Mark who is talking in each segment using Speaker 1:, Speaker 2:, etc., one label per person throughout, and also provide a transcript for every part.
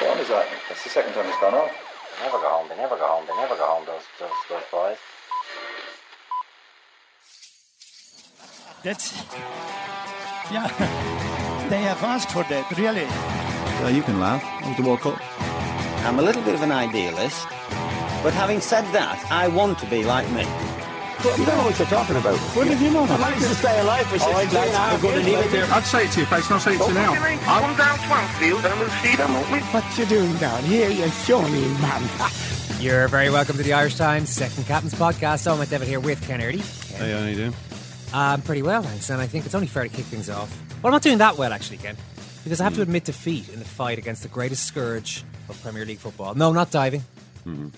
Speaker 1: Time is that? That's the second time it's gone off.
Speaker 2: They never go home. They never go home. They never go home. Those those those boys.
Speaker 3: That's yeah. They have asked for that, really.
Speaker 4: Uh, you can laugh. It was the World Cup.
Speaker 5: I'm a little bit of an idealist, but having said that, I want to be like me.
Speaker 2: You don't know what you're talking about.
Speaker 3: What did you know?
Speaker 2: I managed to stay alive for 16 hours. I'm going to leave it there.
Speaker 6: I'd say it to your face, and I'll say it to you now.
Speaker 7: Come down Swansfield and we'll see them, won't we?
Speaker 3: What you doing down here, you shawny man?
Speaker 8: You're very welcome to the Irish Times Second Captain's Podcast. I'm with David here with Ken Early.
Speaker 4: Hey, how you doing?
Speaker 8: Um, pretty well, thanks. And I think it's only fair to kick things off. Well, I'm not doing that well, actually, Ken. Because I have to admit defeat in the fight against the greatest scourge of Premier League football. No, not diving,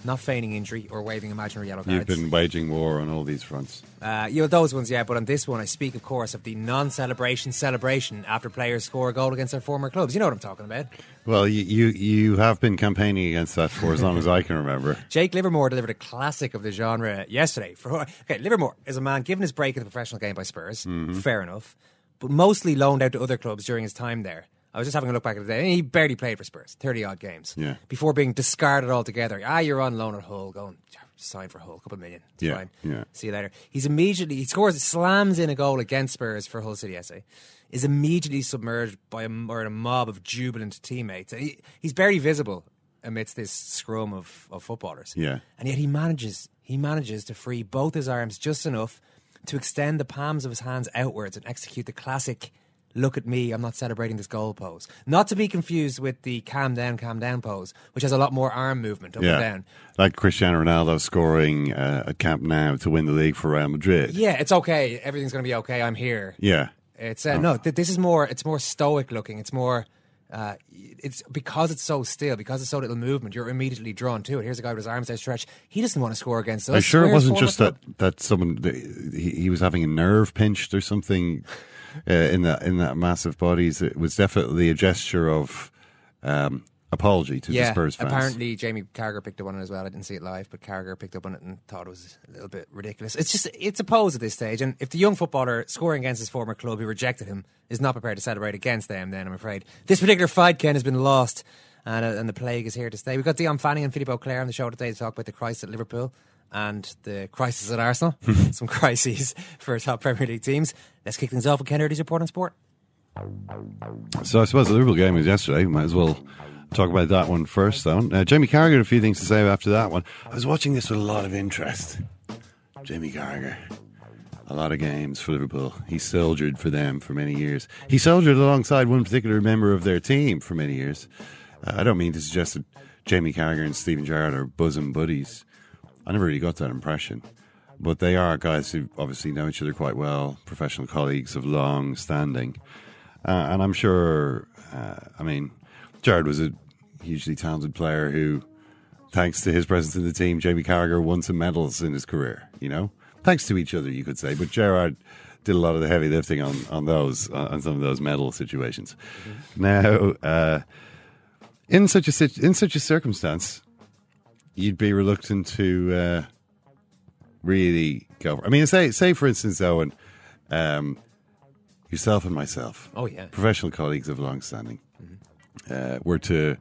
Speaker 8: not feigning injury or waving imaginary yellow cards.
Speaker 4: You've been waging war on all these fronts.
Speaker 8: Uh, you know, those ones, yeah, but on this one, I speak, of course, of the non celebration celebration after players score a goal against their former clubs. You know what I'm talking about.
Speaker 4: Well, you, you you have been campaigning against that for as long as I can remember.
Speaker 8: Jake Livermore delivered a classic of the genre yesterday. For okay, Livermore is a man given his break in the professional game by Spurs. Fair enough, but mostly loaned out to other clubs during his time there. I was just having a look back at the day. and He barely played for Spurs, thirty odd games.
Speaker 4: Yeah.
Speaker 8: Before being discarded altogether. Ah, you're on loan at Hull. Go and sign for Hull, a couple of million. It's
Speaker 4: Yeah,
Speaker 8: fine.
Speaker 4: yeah.
Speaker 8: See you later. He's immediately he scores, slams in a goal against Spurs for Hull City SA. Is immediately submerged by a, or a mob of jubilant teammates. He, he's barely visible amidst this scrum of, of footballers.
Speaker 4: Yeah.
Speaker 8: And yet he manages he manages to free both his arms just enough to extend the palms of his hands outwards and execute the classic look at me, I'm not celebrating this goal pose. Not to be confused with the calm down, calm down pose, which has a lot more arm movement up and
Speaker 4: Yeah,
Speaker 8: down.
Speaker 4: like Cristiano Ronaldo scoring uh, at Camp Nou to win the league for Real Madrid.
Speaker 8: Yeah, it's okay. Everything's going to be okay. I'm here.
Speaker 4: Yeah.
Speaker 8: It's uh, no. Th- this is more. It's more stoic looking. It's more. Uh, it's because it's so still, because it's so little movement. You're immediately drawn to it. Here's a guy with his arms outstretched. He doesn't want to score against us.
Speaker 4: You sure it wasn't just that, that someone he, he was having a nerve pinched or something uh, in that in that massive bodies? It was definitely a gesture of um, apology to the Spurs fans.
Speaker 8: apparently Jamie Carragher picked up on it as well. I didn't see it live, but Carragher picked up on it and thought it was a little bit ridiculous. It's just it's a pose at this stage, and if the young footballer scoring against his former club who rejected him is not prepared to celebrate against them, then I'm afraid this particular fight, Ken, has been lost, and uh, and the plague is here to stay. We've got Dion Fanning and Philippe Auclair on the show today to talk about the crisis at Liverpool. And the crisis at Arsenal, some crises for top Premier League teams. Let's kick things off with Ken report on sport.
Speaker 4: So I suppose the Liverpool game was yesterday. Might as well talk about that one first, though. Uh, Jamie Carragher had a few things to say after that one. I was watching this with a lot of interest. Jamie Carragher. A lot of games for Liverpool. He soldiered for them for many years. He soldiered alongside one particular member of their team for many years. Uh, I don't mean to suggest that Jamie Carragher and Steven Gerrard are bosom buddies. I never really got that impression. But they are guys who obviously know each other quite well, professional colleagues of long standing. Uh, and I'm sure, uh, I mean, Gerrard was a hugely talented player who, thanks to his presence in the team, Jamie Carragher won some medals in his career, you know? Thanks to each other, you could say. But Gerrard did a lot of the heavy lifting on, on those, uh, on some of those medal situations. Now, uh, in such a in such a circumstance, you'd be reluctant to uh, really go. For, I mean, say say for instance, Eoin, um, yourself and myself,
Speaker 8: Oh, yeah.
Speaker 4: professional colleagues of long standing, uh, were to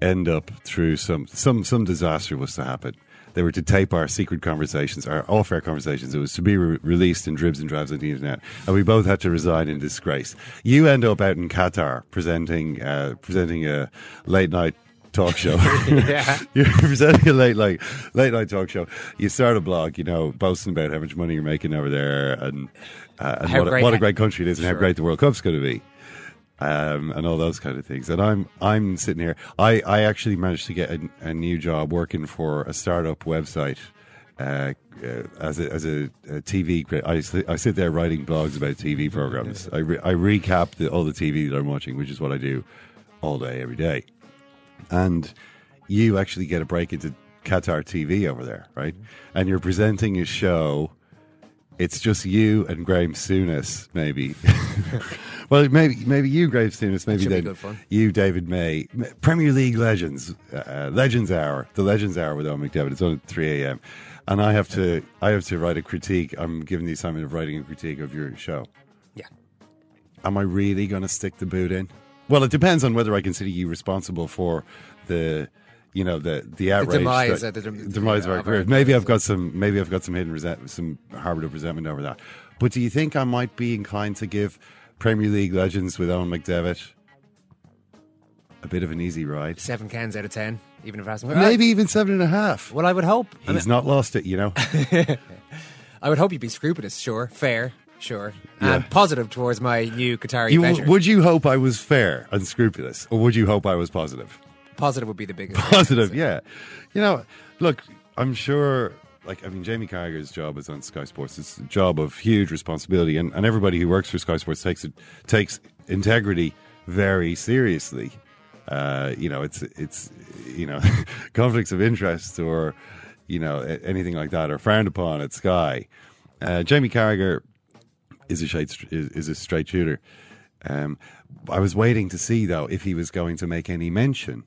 Speaker 4: end up through some some some disaster was to happen. They were to tape our secret conversations, our off-air conversations. It was to be re- released in dribs and drabs on the internet, and we both had to resign in disgrace. You end up out in Qatar presenting uh, presenting a late night talk show.
Speaker 8: Yeah.
Speaker 4: You're presenting a late night late night talk show. You start a blog, you know, boasting about how much money you're making over there and, uh, and what, a,
Speaker 8: great-
Speaker 4: what a great country it is and how great the World Cup's going to be. Um, and all those kind of things. And I'm I'm sitting here. I, I actually managed to get a, a new job working for a startup website uh, uh, as a as a, a TV. I, sit- I sit there writing blogs about TV programs. I re, I recap the, all the TV that I'm watching, which is what I do all day every day and you actually get a break into Qatar TV over there, right? And you're presenting a show. It's just you and Graham Souness, maybe. well, maybe maybe you, Graham Souness, maybe then you, David May, Premier League legends, uh, Legends Hour, the Legends Hour with Eoin McDevitt. It's on at three a.m. And I have to I have to write a critique. I'm given the assignment of writing a critique of your show.
Speaker 8: Yeah.
Speaker 4: Am I really going to stick the boot in? Well, it depends on whether I consider you responsible for the, you know, the the outrage,
Speaker 8: demise,
Speaker 4: that-
Speaker 8: uh, the dem-
Speaker 4: demise of our career. Maybe I've got some, maybe I've got some hidden resent, some harbored of resentment over that. But do you think I might be inclined to give Premier League legends with Eoin McDevitt a bit of an easy ride?
Speaker 8: Seven cans out of ten, even if I hasn't.
Speaker 4: Maybe even seven and a half.
Speaker 8: Well, I would hope. I,
Speaker 4: He's
Speaker 8: mean,
Speaker 4: not lost it, you know.
Speaker 8: I would hope you'd be scrupulous. Sure, fair, sure,
Speaker 4: Yeah.
Speaker 8: and positive towards my new Qatari
Speaker 4: You,
Speaker 8: venture.
Speaker 4: would you hope I was fair and scrupulous, or would you hope I was positive?
Speaker 8: positive would be the biggest.
Speaker 4: positive, yeah. You know, look, I'm sure. Like, I mean, Jamie Carragher's job is on Sky Sports. It's a job of huge responsibility, and, and everybody who works for Sky Sports takes it takes integrity very seriously. Uh, you know, it's it's you know conflicts of interest or you know anything like that are frowned upon at Sky. Uh, Jamie Carragher is a straight, is, is a straight shooter. Um, I was waiting to see though if he was going to make any mention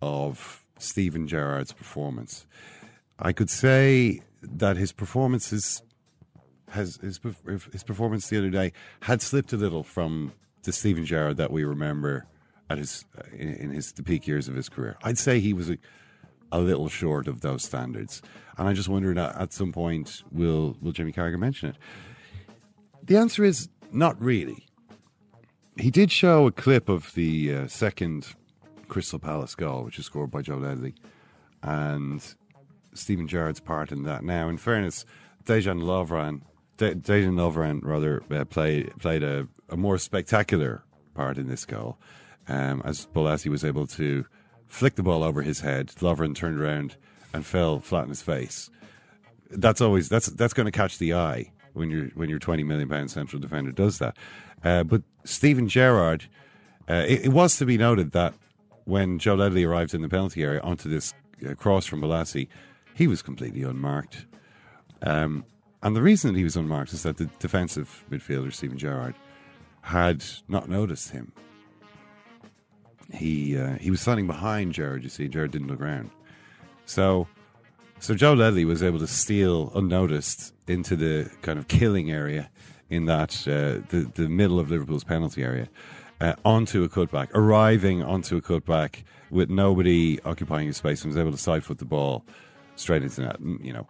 Speaker 4: of Steven Gerrard's performance. I could say that his performance is, has his his performance the other day had slipped a little from the Steven Gerrard that we remember at his uh, in, his the peak years of his career. I'd say he was a, a little short of those standards, and I just wondered at, at some point will will Jimmy Carragher mention it? The answer is not really. He did show a clip of the uh, second Crystal Palace goal, which was scored by Joe Ledley, and Steven Gerrard's part in that. Now, in fairness, Dejan Lovren, De- Dejan Lovren rather uh, played played a, a more spectacular part in this goal, um, as Bolasie was able to flick the ball over his head. Lovren turned around and fell flat on his face. That's always that's that's going to catch the eye when your when your twenty million pound central defender does that. Uh, but Steven Gerrard, uh, it, it was to be noted that when Joe Ledley arrived in the penalty area onto this uh, cross from Bolasie, he was completely unmarked. Um, and the reason that he was unmarked is that the defensive midfielder, Stephen Gerrard, had not noticed him. He uh, he was standing behind Gerrard, you see, Gerrard didn't look around. So so Joe Ledley was able to steal unnoticed into the kind of killing area in that uh, the the middle of Liverpool's penalty area uh, onto a cutback, arriving onto a cutback with nobody occupying his space, and was able to side foot the ball straight into that. You know,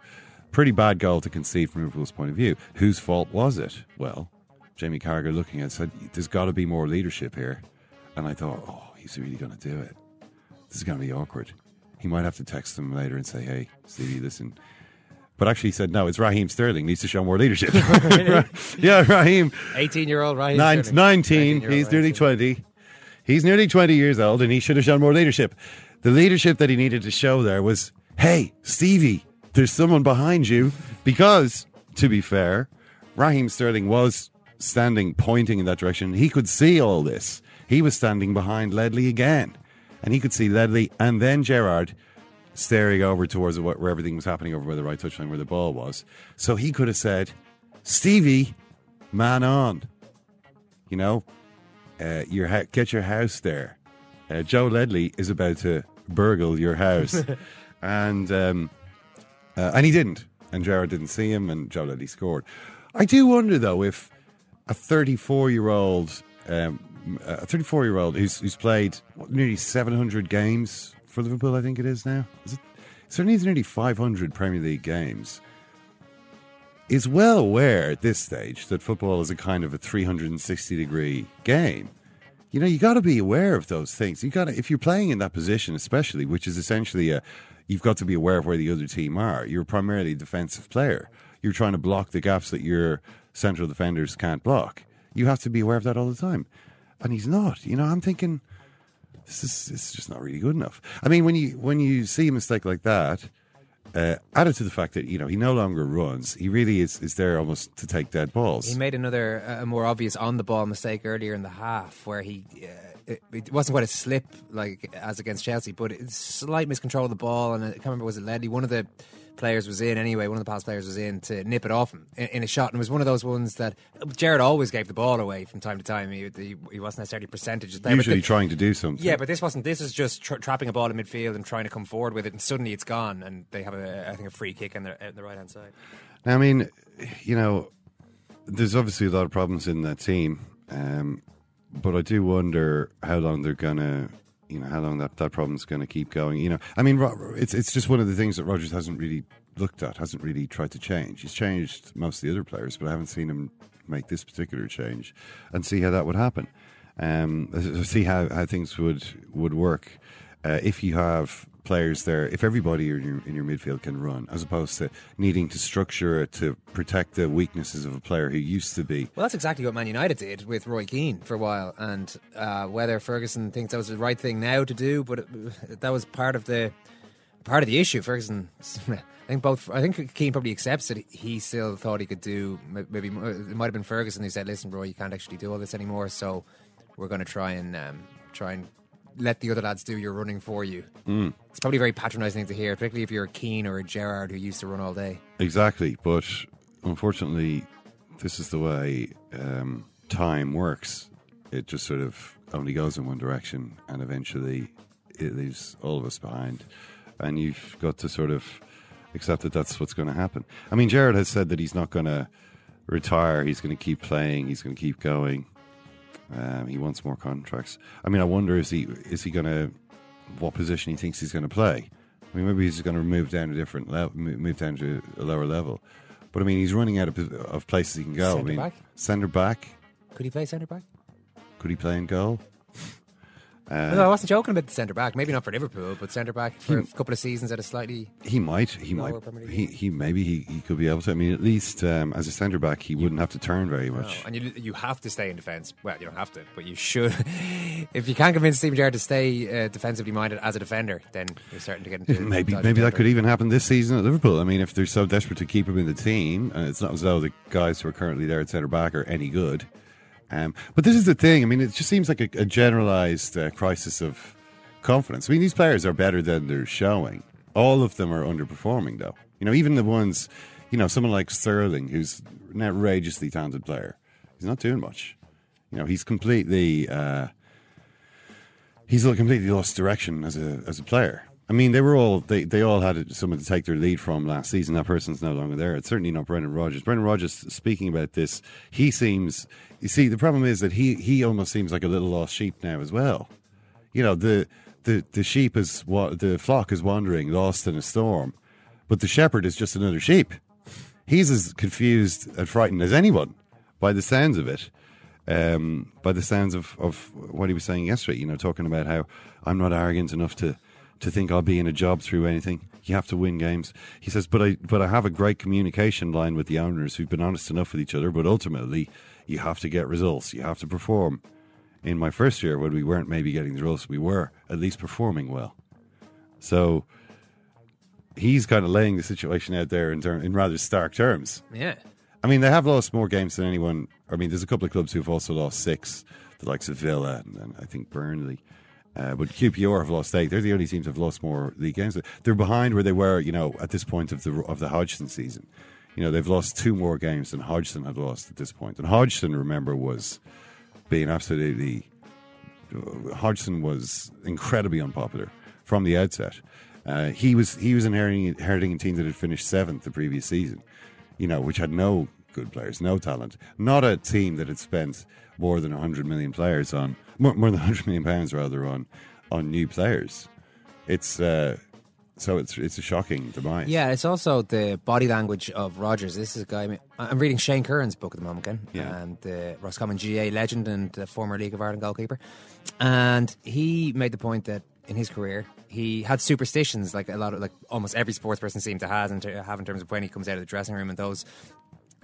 Speaker 4: pretty bad goal to concede from Liverpool's point of view. Whose fault was it? Well, Jamie Carragher looking at it said, "There's got to be more leadership here," and I thought, "Oh, he's really going to do it. This is going to be awkward." He might have to text them later and say, "Hey, Stevie, listen." But actually, he said, "No, it's Raheem Sterling needs to show more leadership." yeah, Raheem,
Speaker 8: Eighteen-year-old Ryan.
Speaker 4: Nine, 19, he's
Speaker 8: Ryan
Speaker 4: nearly 20. He's nearly 20 years old and he should have shown more leadership. The leadership that he needed to show there was, hey, Stevie, there's someone behind you. Because, to be fair, Raheem Sterling was standing pointing in that direction. He could see all this. He was standing behind Ledley again. And he could see Ledley and then Gerrard staring over towards where everything was happening over by the right touchline where the ball was. So he could have said, Stevie, man on. You know, uh, your ha- get your house there. Uh, Joe Ledley is about to burgle your house, and um, uh, and he didn't, and Gerrard didn't see him, and Joe Ledley scored. I do wonder though if a 34 year old, um, Uh, a 34 year old who's who's played nearly 700 games for Liverpool, I think it is now. Is it? certainly he's nearly 500 Premier League games, is well aware at this stage that football is a kind of a 360 degree game. You know, you got to be aware of those things. You got to, if you're playing in that position, especially, which is essentially a, you've got to be aware of where the other team are. You're primarily a defensive player. You're trying to block the gaps that your central defenders can't block. You have to be aware of that all the time. And he's not. You know, I'm thinking this is is just not really good enough. I mean, when you when you see a mistake like that, uh, added to the fact that you know he no longer runs, he really is is there almost to take dead balls.
Speaker 8: He made another uh, more obvious on the ball mistake earlier in the half where he. Uh, it, it, wasn't quite a slip like as against Chelsea, but it's slight miscontrol of the ball, and I can't remember was it Ledley. One of the players was in anyway. One of the past players was in to nip it off him in, in, a shot, and it was one of those ones that Gerrard always gave the ball away from time to time. He, he, he wasn't necessarily percentages there,
Speaker 4: usually
Speaker 8: the,
Speaker 4: trying to do something.
Speaker 8: Yeah, but this wasn't. This is just tra- trapping a ball in midfield and trying to come forward with it, and suddenly it's gone, and they have a I think a free kick on the, the right hand side.
Speaker 4: Now, I mean, you know, there's obviously a lot of problems in that team. Um, but I do wonder how long they're gonna, you know, how long that that problem's gonna keep going. You know, I mean, it's it's just one of the things that Rodgers hasn't really looked at, hasn't really tried to change. He's changed most of the other players, but I haven't seen him make this particular change and see how that would happen. Um, see how, how things would would work uh, if you have players there, if everybody in your, in your midfield can run, as opposed to needing to structure it to protect the weaknesses of a player who used to be.
Speaker 8: Well, that's exactly what Man United did with Roy Keane for a while, and uh, whether Ferguson thinks that was the right thing now to do, but it, that was part of the part of the issue. Ferguson, I think both. I think Keane probably accepts that he still thought he could do. Maybe it might have been Ferguson who said, "Listen, Roy, you can't actually do all this anymore." So we're going to try and um, try and let the other lads do your running for you.
Speaker 4: Mm.
Speaker 8: It's probably very patronising to hear, particularly if you're a Keane or a Gerrard who used to run all day.
Speaker 4: Exactly, but unfortunately, this is the way um, time works. It just sort of only goes in one direction, and eventually it leaves all of us behind. And you've got to sort of accept that that's what's going to happen. I mean, Gerrard has said that he's not going to retire. He's going to keep playing. He's going to keep going. Um, he wants more contracts. I mean, I wonder is he is he going to what position he thinks he's going to play. I mean, maybe he's going to move down a different level, move down to a lower level. But I mean, he's running out of, of places he can go.
Speaker 8: Centre
Speaker 4: I mean,
Speaker 8: back?
Speaker 4: centre back.
Speaker 8: Could he play centre back?
Speaker 4: Could he play in goal?
Speaker 8: Uh, no, I wasn't joking about the centre back. Maybe not for Liverpool, but centre back for he, a couple of seasons at a slightly.
Speaker 4: He might. He might. He, he maybe he, he could be able to. I mean, at least um, as a centre back, he you, wouldn't have to turn very much.
Speaker 8: No, and you you have to stay in defence. Well, you don't have to, but you should. if you can't convince Steven Gerrard to stay uh, defensively minded as a defender, then you're starting to get into
Speaker 4: maybe maybe that could even happen this season at Liverpool. I mean, if they're so desperate to keep him in the team, and it's not as though the guys who are currently there at centre back are any good. Um, but this is the thing. I mean, it just seems like a, a generalised uh, crisis of confidence. I mean, these players are better than they're showing. All of them are underperforming, though. You know, even the ones, you know, someone like Sterling, who's an outrageously talented player, he's not doing much. You know, he's completely, uh, he's completely lost direction as a as a player. I mean, they were all they, they all had someone to take their lead from last season. That person's no longer there. It's certainly not Brendan Rodgers. Brendan Rodgers speaking about this, he seems. You see, the problem is that he he almost seems like a little lost sheep now as well. You know, the the the sheep is what the flock is wandering, lost in a storm, but the shepherd is just another sheep. He's as confused and frightened as anyone by the sounds of it. Um, by the sounds of, of what he was saying yesterday, you know, talking about how I'm not arrogant enough to to think I'll be in a job through anything. You have to win games. He says, but I but I have a great communication line with the owners who've been honest enough with each other. But ultimately, you have to get results. You have to perform in my first year when we weren't maybe getting the results, we were at least performing well. So he's kind of laying the situation out there in, in rather stark terms.
Speaker 8: Yeah.
Speaker 4: I mean, they have lost more games than anyone. I mean, there's a couple of clubs who've also lost six, the likes of Villa and, and I think Burnley. Uh, but QPR have lost eight. They're the only teams who've lost more league games. They're behind where they were, you know, at this point of the of the Hodgson season. You know, they've lost two more games than Hodgson had lost at this point. And Hodgson, remember, was being absolutely. Hodgson was incredibly unpopular from the outset. Uh, he was he was inheriting inheriting a team that had finished seventh the previous season, you know, which had no good players, no talent, not a team that had spent more than hundred million players on more, more than hundred million pounds rather on on new players. It's uh, so it's it's a shocking demise.
Speaker 8: Yeah, it's also the body language of Rodgers. This is a guy. I mean, I'm reading Shane Curran's book at the moment, Ken.
Speaker 4: Yeah.
Speaker 8: And the Roscommon GAA legend and the former League of Ireland goalkeeper. And he made the point that in his career, he had superstitions like a lot of, like almost every sports person seemed to have in, ter- have in terms of when he comes out of the dressing room and those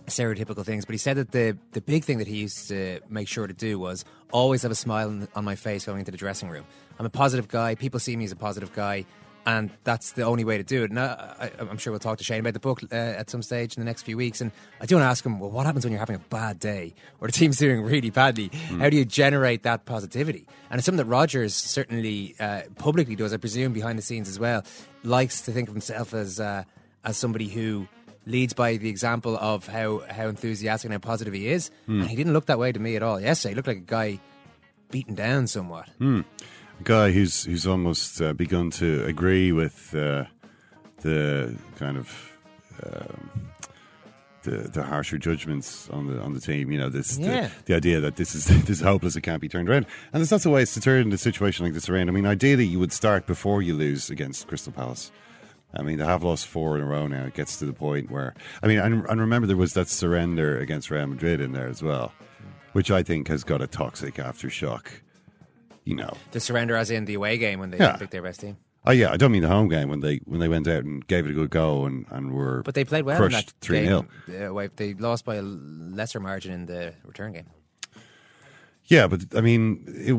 Speaker 8: stereotypical things. But he said that the, the big thing that he used to make sure to do was always have a smile on my face going into the dressing room. I'm a positive guy. People see me as a positive guy. And that's the only way to do it. And I, I'm sure we'll talk to Shane about the book uh, at some stage in the next few weeks. And I do want to ask him, well, what happens when you're having a bad day or the team's doing really badly? How do you generate that positivity? And it's something that Rodgers certainly uh, publicly does, I presume, behind the scenes as well. Likes to think of himself as uh, as somebody who leads by the example of how, how enthusiastic and how positive he is. And he didn't look that way to me at all yesterday. He looked like a guy beaten down somewhat.
Speaker 4: A guy who's who's almost uh, begun to agree with uh, the kind of um, the the harsher judgments on the on the team. You know, this
Speaker 8: Yeah.
Speaker 4: the, the idea that this is this is hopeless, it can't be turned around, and there's lots of ways to turn a situation like this around. I mean, ideally, you would start before you lose against Crystal Palace. I mean, they have lost four in a row now. It gets to the point where, I mean, and, and remember there was that surrender against Real Madrid in there as well, which I think has got a toxic aftershock. You know,
Speaker 8: The surrender, as in the away game when they
Speaker 4: Yeah.
Speaker 8: picked their best team.
Speaker 4: Oh yeah, I don't mean the home game when they when they went out and gave it a good go and, and were
Speaker 8: But they played well
Speaker 4: crushed
Speaker 8: in that
Speaker 4: three
Speaker 8: game.
Speaker 4: 0
Speaker 8: Uh, they lost by a lesser margin in the return game.
Speaker 4: Yeah, but I mean, it,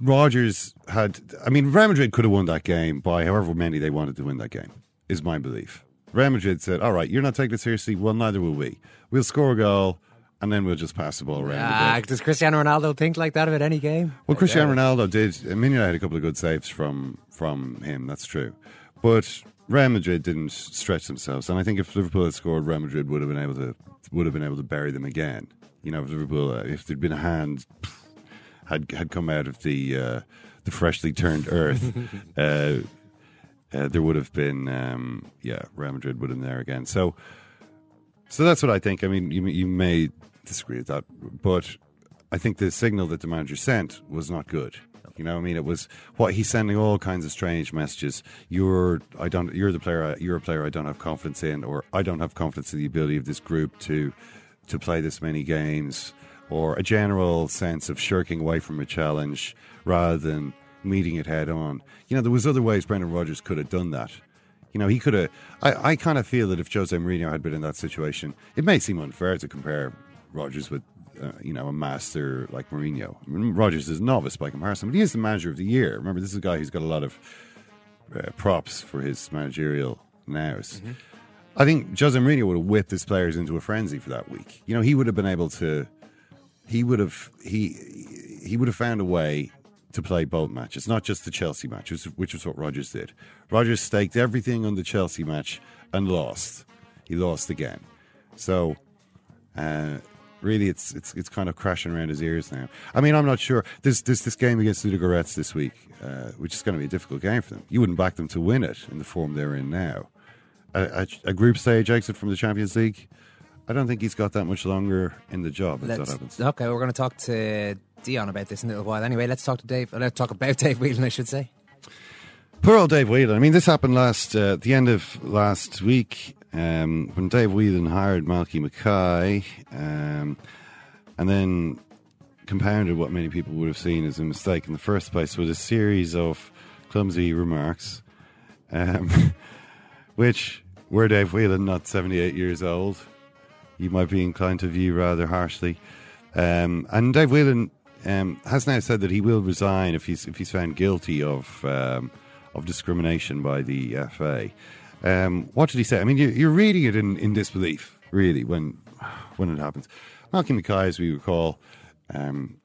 Speaker 4: Rodgers had. I mean, Real Madrid could have won that game by however many they wanted to win that game. Is my belief. Real Madrid said, "All right, you're not taking it seriously. Well, neither will we. We'll score a goal." And then we'll just pass the ball around.
Speaker 8: Ah, does Cristiano Ronaldo think like that about any game?
Speaker 4: Well, Cristiano Ronaldo did. I mean, had a couple of good saves from from him. That's true, but Real Madrid didn't stretch themselves. And I think if Liverpool had scored, Real Madrid would have been able to would have been able to bury them again. You know, if Liverpool, uh, if there'd been a hand had had come out of the uh, the freshly turned earth, uh, uh, there would have been um, yeah, Real Madrid would have been there again. So, so that's what I think. I mean, you you may disagree with that, but I think the signal that the manager sent was not good. You know, I mean, it was what he's sending all kinds of strange messages. You're, I don't, you're the player. You're a player I don't have confidence in, or I don't have confidence in the ability of this group to, to play this many games, or a general sense of shirking away from a challenge rather than meeting it head on. You know, there was other ways Brendan Rodgers could have done that. You know, he could have. I, I kind of feel that if Jose Mourinho had been in that situation, it may seem unfair to compare Rodgers with, uh, you know, a master like Mourinho. I mean, Rodgers is a novice by comparison, but he is the manager of the year. Remember, this is a guy who's got a lot of uh, props for his managerial nows. I think Jose Mourinho would have whipped his players into a frenzy for that week. You know, he would have been able to. He would have he he would have found a way to play both matches, not just the Chelsea match, which, which was what Rodgers did. Rodgers staked everything on the Chelsea match and lost. He lost again. So, uh, really, it's it's it's kind of crashing around his ears now. I mean, I'm not sure. There's there's this game against Ludogorets this week, uh, which is going to be a difficult game for them. You wouldn't back them to win it in the form they're in now. A, a, a group stage exit from the Champions League. I don't think he's got that much longer in the job if that
Speaker 8: Let's,
Speaker 4: happens.
Speaker 8: okay, we're going to talk to Dion about this in a little while. Anyway, let's talk to Dave. uh, Let's talk about Dave Whelan, I should say.
Speaker 4: Poor old Dave Whelan. I mean, this happened last uh, at the end of last week um, when Dave Whelan hired Malky Mackay, um, and then compounded what many people would have seen as a mistake in the first place with a series of clumsy remarks, um, which were Dave Whelan not seventy eight years old, you might be inclined to view rather harshly. Um, and Dave Whelan um, has now said that he will resign if he's if he's found guilty of um, of discrimination by the FA. Um, what did he say? I mean, you, you're reading it in, in disbelief, really, when when it happens. Malcolm Mackay, as we recall, um,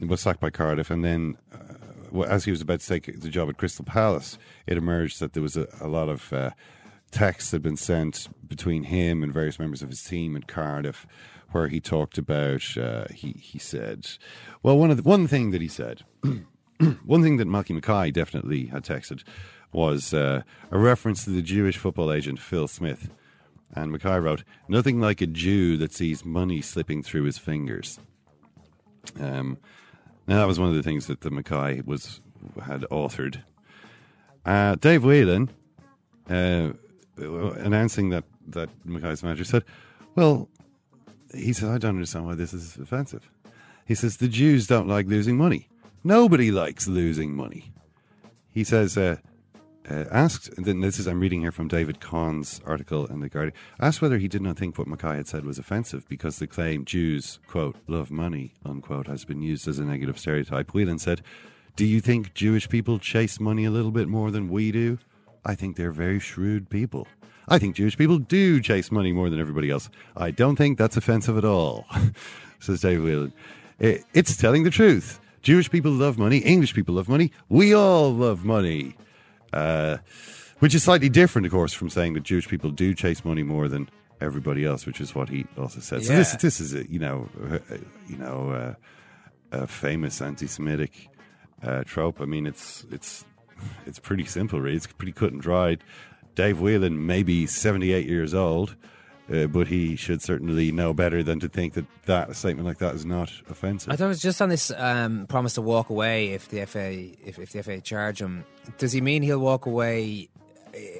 Speaker 4: was sacked by Cardiff, and then uh, as he was about to take the job at Crystal Palace, it emerged that there was a, a lot of uh, texts had been sent between him and various members of his team at Cardiff, where he talked about. Uh, he he said, well, one of the, one thing that he said, one thing that Malky Mackay definitely had texted was uh, a reference to the Jewish football agent Phil Smith. And Mackay wrote, "Nothing like a Jew that sees money slipping through his fingers." Um, now that was one of the things that the Mackay was had authored. Uh, Dave Whelan uh, announcing that that Mackay's manager said, "Well, he said I don't understand why this is offensive." He says the Jews don't like losing money. Nobody likes losing money. He says. Uh, uh, asked, and this is I'm reading here from David Conn's article in the Guardian. Asked whether he did not think what Mackay had said was offensive because the claim Jews quote love money unquote has been used as a negative stereotype. Whelan said, "Do you think Jewish people chase money a little bit more than we do? I think they're very shrewd people. I think Jewish people do chase money more than everybody else. I don't think that's offensive at all," says David Whelan. It's telling the truth. Jewish people love money. English people love money. We all love money. Uh, which is slightly different, of course, from saying that Jewish people do chase money more than everybody else, which is what he also said. So this this is a, you know uh, you know uh, a famous anti-Semitic uh, trope. I mean, it's it's it's pretty simple, really. It's pretty cut and dried. Dave Whelan may be seventy-eight years old. Uh, but he should certainly know better than to think that that statement like that is not offensive.
Speaker 8: I thought it was just on this um, promise to walk away if the FA if, if the FA charge him. Does he mean he'll walk away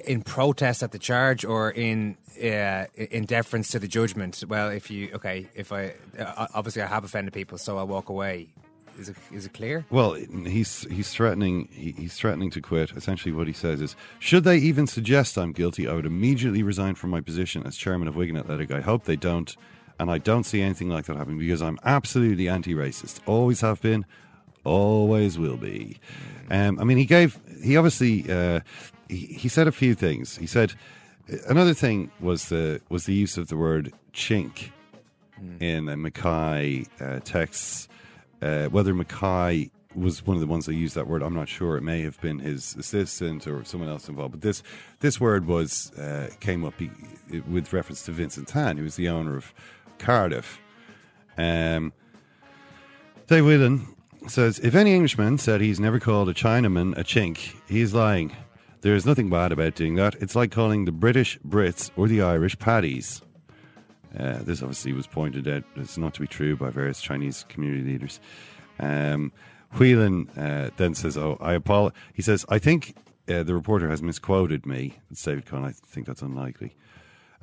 Speaker 8: in protest at the charge or in uh, in deference to the judgment? Well, if you okay, if I uh, obviously I have offended people, so I'll walk away. Is it is it clear?
Speaker 4: Well, he's he's threatening he, he's threatening to quit. Essentially, what he says is, should they even suggest I'm guilty, I would immediately resign from my position as chairman of Wigan Athletic. I hope they don't, and I don't see anything like that happening because I'm absolutely anti-racist. Always have been, always will be. Um, I mean, he gave he obviously uh, he, he said a few things. He said another thing was the was the use of the word chink in the Mackay uh, texts. Uh, whether Mackay was one of the ones that used that word, I'm not sure. It may have been his assistant or someone else involved. But this this word was uh, came up with reference to Vincent Tan, who was the owner of Cardiff. Um, Dave Whelan says if any Englishman said he's never called a Chinaman a chink, he's lying. There is nothing bad about doing that. It's like calling the British Brits or the Irish paddies. Uh, this obviously was pointed out as not to be true by various Chinese community leaders. Um, Whelan uh, then says, "Oh, I apologize." He says, "I think uh, the reporter has misquoted me." It's David Conn. I think that's unlikely.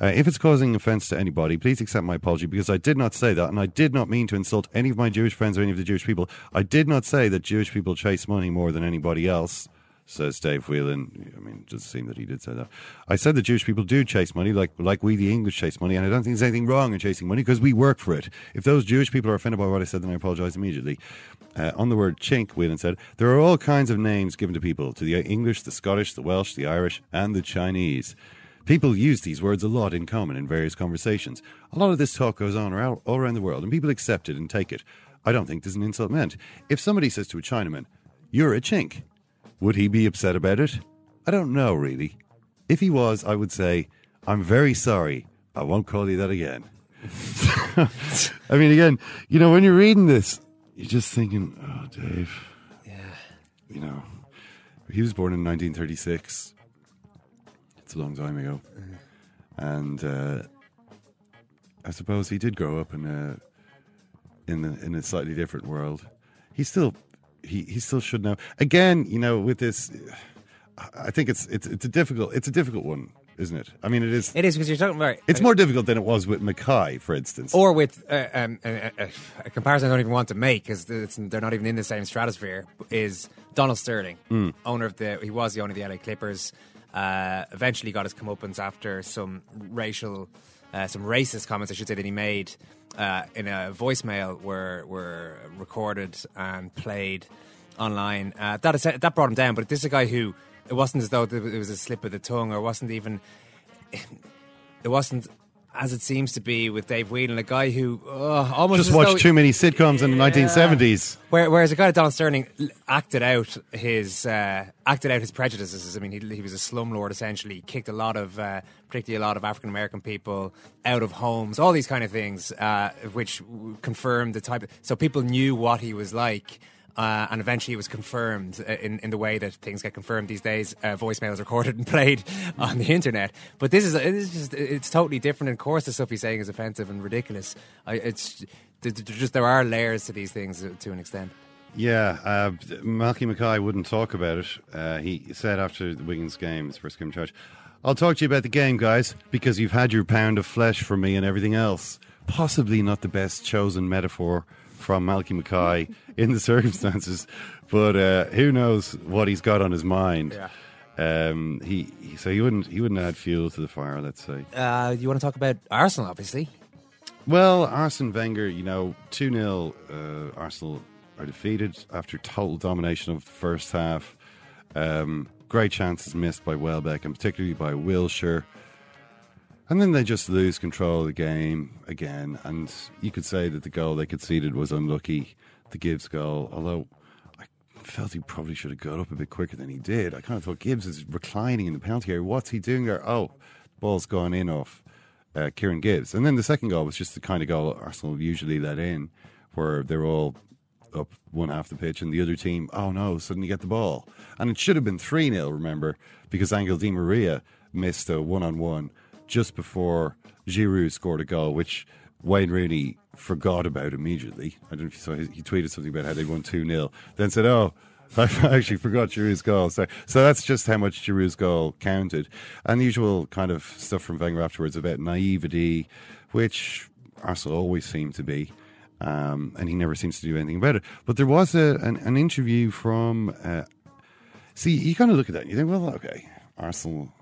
Speaker 4: Uh, if it's causing offence to anybody, please accept my apology because I did not say that, and I did not mean to insult any of my Jewish friends or any of the Jewish people. I did not say that Jewish people chase money more than anybody else. Says Dave Whelan. I mean, it does seem that he did say that. I said that Jewish people do chase money, like like we the English chase money, and I don't think there's anything wrong in chasing money because we work for it. If those Jewish people are offended by what I said, then I apologise immediately. Uh, on the word chink, Whelan said, there are all kinds of names given to people to the English, the Scottish, the Welsh, the Irish, and the Chinese. People use these words a lot in common in various conversations. A lot of this talk goes on all around the world, and people accept it and take it. I don't think there's an insult meant. If somebody says to a Chinaman, You're a chink, would he be upset about it? I don't know, really. If he was, I would say, I'm very sorry. I won't call you that again. I mean, again, you know, when you're reading this, you're just thinking, oh, Dave. Yeah. You know, he was born in 1936. It's a long time ago. And uh, I suppose he did grow up in a in a, in a slightly different world. He still he, he still should know. Again, you know, with this, I think it's it's it's a difficult it's a difficult one, isn't it? I mean, it is.
Speaker 8: It is because you're talking about
Speaker 4: It's more difficult than it was with Mackay, for instance.
Speaker 8: or with uh, um, a, a, a comparison I don't even want to make because they're not even in the same stratosphere. Is Donald Sterling,
Speaker 4: Hmm.
Speaker 8: owner of the he was the owner of the LA Clippers. Uh, eventually got his comeuppance after some racial, uh, some racist comments, I should say, that he made uh, in a voicemail were were recorded and played online. Uh, that is, that brought him down. But this is a guy who it wasn't as though it was a slip of the tongue or wasn't even it wasn't as it seems to be with Dave Whelan, a guy who uh, almost
Speaker 4: just watched
Speaker 8: though-
Speaker 4: too many sitcoms in the 1970s.
Speaker 8: Whereas a guy like Donald Sterling acted out his uh, acted out his prejudices. I mean, he, he was a slumlord essentially. He Kicked a lot of, uh, particularly a lot of African American people out of homes. All these kind of things, uh, which confirmed the type. Of, so people knew what he was like. Uh, and eventually it was confirmed uh, in, in the way that things get confirmed these days. Uh, voicemails recorded and played on the internet. But this is it is just it's totally different. And of course, the stuff he's saying is offensive and ridiculous. I, it's just there are layers to these things uh, to an extent.
Speaker 4: Yeah, uh, Malky Mackay wouldn't talk about it. Uh, he said after the Wiggins game, his first game in charge, I'll talk to you about the game, guys, because you've had your pound of flesh from me and everything else. Possibly not the best chosen metaphor from Malky Mackay in the circumstances, but uh, who knows what he's got on his mind.
Speaker 8: Yeah.
Speaker 4: Um, he, he so he wouldn't he wouldn't add fuel to the fire. Let's say.
Speaker 8: Uh, you want to talk about Arsenal, obviously.
Speaker 4: Well, Arsene Wenger, you know, 2 0 uh, Arsenal are defeated after total domination of the first half. Um, great chances missed by Welbeck and particularly by Wilshere. And then they just lose control of the game again. And you could say that the goal they conceded was unlucky, the Gibbs goal, although I felt he probably should have got up a bit quicker than he did. I kind of thought Gibbs is reclining in the penalty area. What's he doing there? Oh, the ball's gone in off uh, Kieran Gibbs. And then the second goal was just the kind of goal Arsenal usually let in, where they're all up one half the pitch and the other team, oh no, suddenly get the ball. And it should have been 3 0, remember, because Angel Di Maria missed a one on one just before Giroud scored a goal, which Wayne Rooney forgot about immediately. I don't know if you saw, he tweeted something about how they won 2 0, then said, oh, I actually forgot Giroud's goal. So, so that's just how much Giroud's goal counted. Unusual kind of stuff from Wenger afterwards about naivety, which Arsenal always seem to be. Um, and he never seems to do anything about it. But there was a, an, an interview from. Uh, see, you kind of look at that and you think, well, okay, Arsenal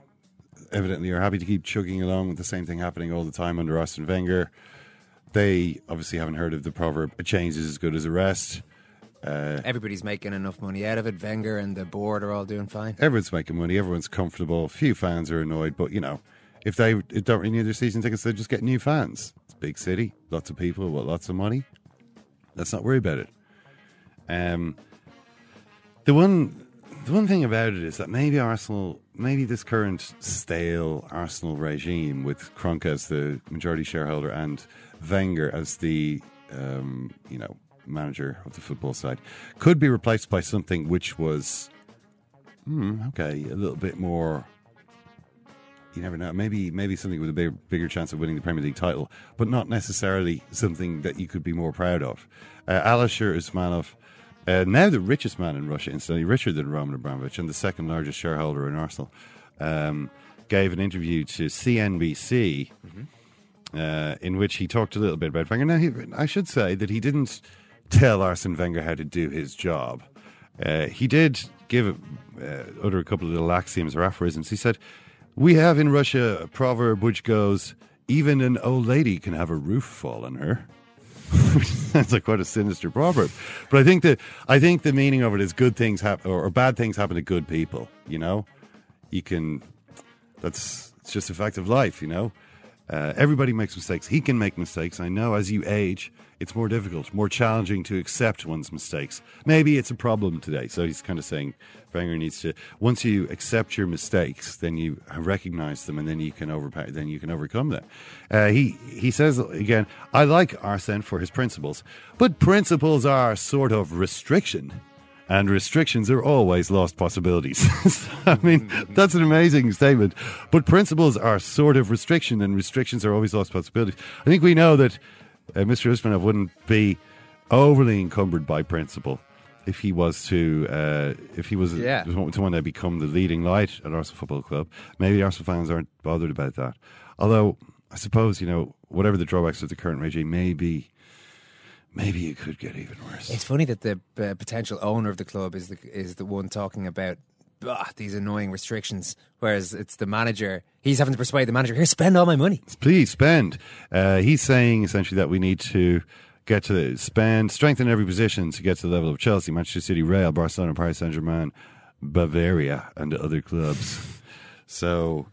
Speaker 4: evidently are happy to keep chugging along with the same thing happening all the time under Arsene Wenger. They obviously haven't heard of the proverb, a change is as good as a rest. Uh,
Speaker 8: Everybody's making enough money out of it. Wenger and the board are all doing fine.
Speaker 4: Everyone's making money. Everyone's comfortable. Few fans are annoyed, but you know, if they don't renew their season tickets, they just get new fans. It's a big city, lots of people with lots of money. Let's not worry about it. Um, the one, the one thing about it is that maybe Arsenal, maybe this current stale Arsenal regime with Kroenke as the majority shareholder and Wenger as the, um, you know, manager of the football side. Could be replaced by something which was hmm, okay a little bit more you never know maybe maybe something with a big, bigger chance of winning the Premier League title but not necessarily something that you could be more proud of. Uh, Alisher Usmanov uh, now the richest man in Russia instantly richer than Roman Abramovich and the second largest shareholder in Arsenal. Um, gave an interview to CNBC mm-hmm. Uh, in which he talked a little bit about Wenger now he, I should say that he didn't tell Arsene Wenger how to do his job. Uh, he did give uh, utter a couple of little axioms or aphorisms. He said, "We have in Russia a proverb which goes, even an old lady can have a roof fall on her." Sounds like quite a sinister proverb, but I think that I think the meaning of it is good things happen or, or bad things happen to good people. You know, you can. That's it's just a fact of life. You know, uh, everybody makes mistakes. He can make mistakes. I know as you age, it's more difficult, more challenging to accept one's mistakes. Maybe it's a problem today. So he's kind of saying Wenger needs to once you accept your mistakes, then you recognize them, and then you can overpower, then you can overcome them. Uh, he he says again, I like Arsene for his principles, but principles are sort of restriction. And restrictions are always lost possibilities. I mean, that's an amazing statement. But principles are sort of restriction, and restrictions are always lost possibilities. I think we know that uh, Mr. Usmanov wouldn't be overly encumbered by principle if he was to uh, if he was
Speaker 8: Yeah.
Speaker 4: to want to become the leading light at Arsenal Football Club. Maybe Arsenal fans aren't bothered about that. Although I suppose you know whatever the drawbacks of the current regime may be, maybe it could get even worse.
Speaker 8: It's funny that the uh, potential owner of the club is the is the one talking about "Ah, these annoying restrictions, whereas it's the manager. He's having to persuade the manager here spend all my money.
Speaker 4: Please spend. Uh, he's saying essentially that we need to get to spend, strengthen every position to get to the level of Chelsea, Manchester City, Real, Barcelona, Paris Saint Germain, Bavaria, and other clubs. so,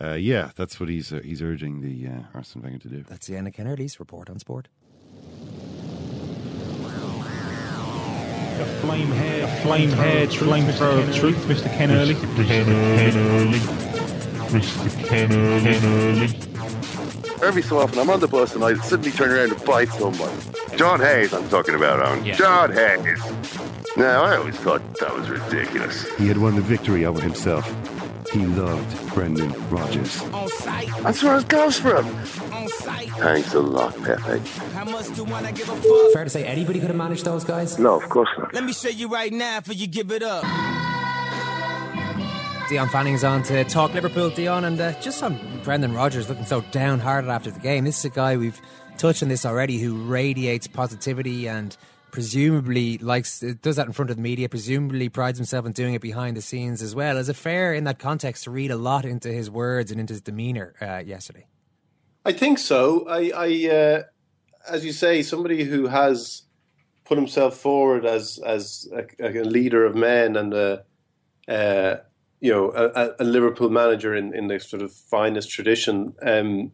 Speaker 4: uh, yeah, that's what he's uh, he's urging the uh, Arsene Wenger to do.
Speaker 8: That's the end of Ken Early's report on sport.
Speaker 9: A flame hair, a flame hair, flame thrower of truth, Mr. Ken Early. Mr. Ken Early.
Speaker 10: Mr. Ken Early. Every so often, I'm on the bus and I suddenly turn around and bite someone. John Hayes, I'm talking about, on
Speaker 4: Yeah.
Speaker 10: John Hayes. Now, I always thought that was ridiculous.
Speaker 4: He had won the victory over himself. He loved Brendan Rodgers.
Speaker 10: That's where it goes from. Thanks a lot, Pepe.
Speaker 11: Fair to say anybody could have managed those guys?
Speaker 10: No, of course not.
Speaker 12: Let me show you right now for you give it up.
Speaker 8: Dion Fanning's on to talk Liverpool, Dion, and uh, just on Brendan Rodgers looking so downhearted after the game. This is a guy we've touched on this already who radiates positivity and presumably likes does that in front of the media. Presumably prides himself on doing it behind the scenes as well. Is it fair in that context to read a lot into his words and into his demeanour uh, yesterday?
Speaker 12: I think so. I, I uh, as you say, somebody who has put himself forward as as a, a leader of men and a, uh, you know a, a, Liverpool manager in, in the sort of finest tradition, um,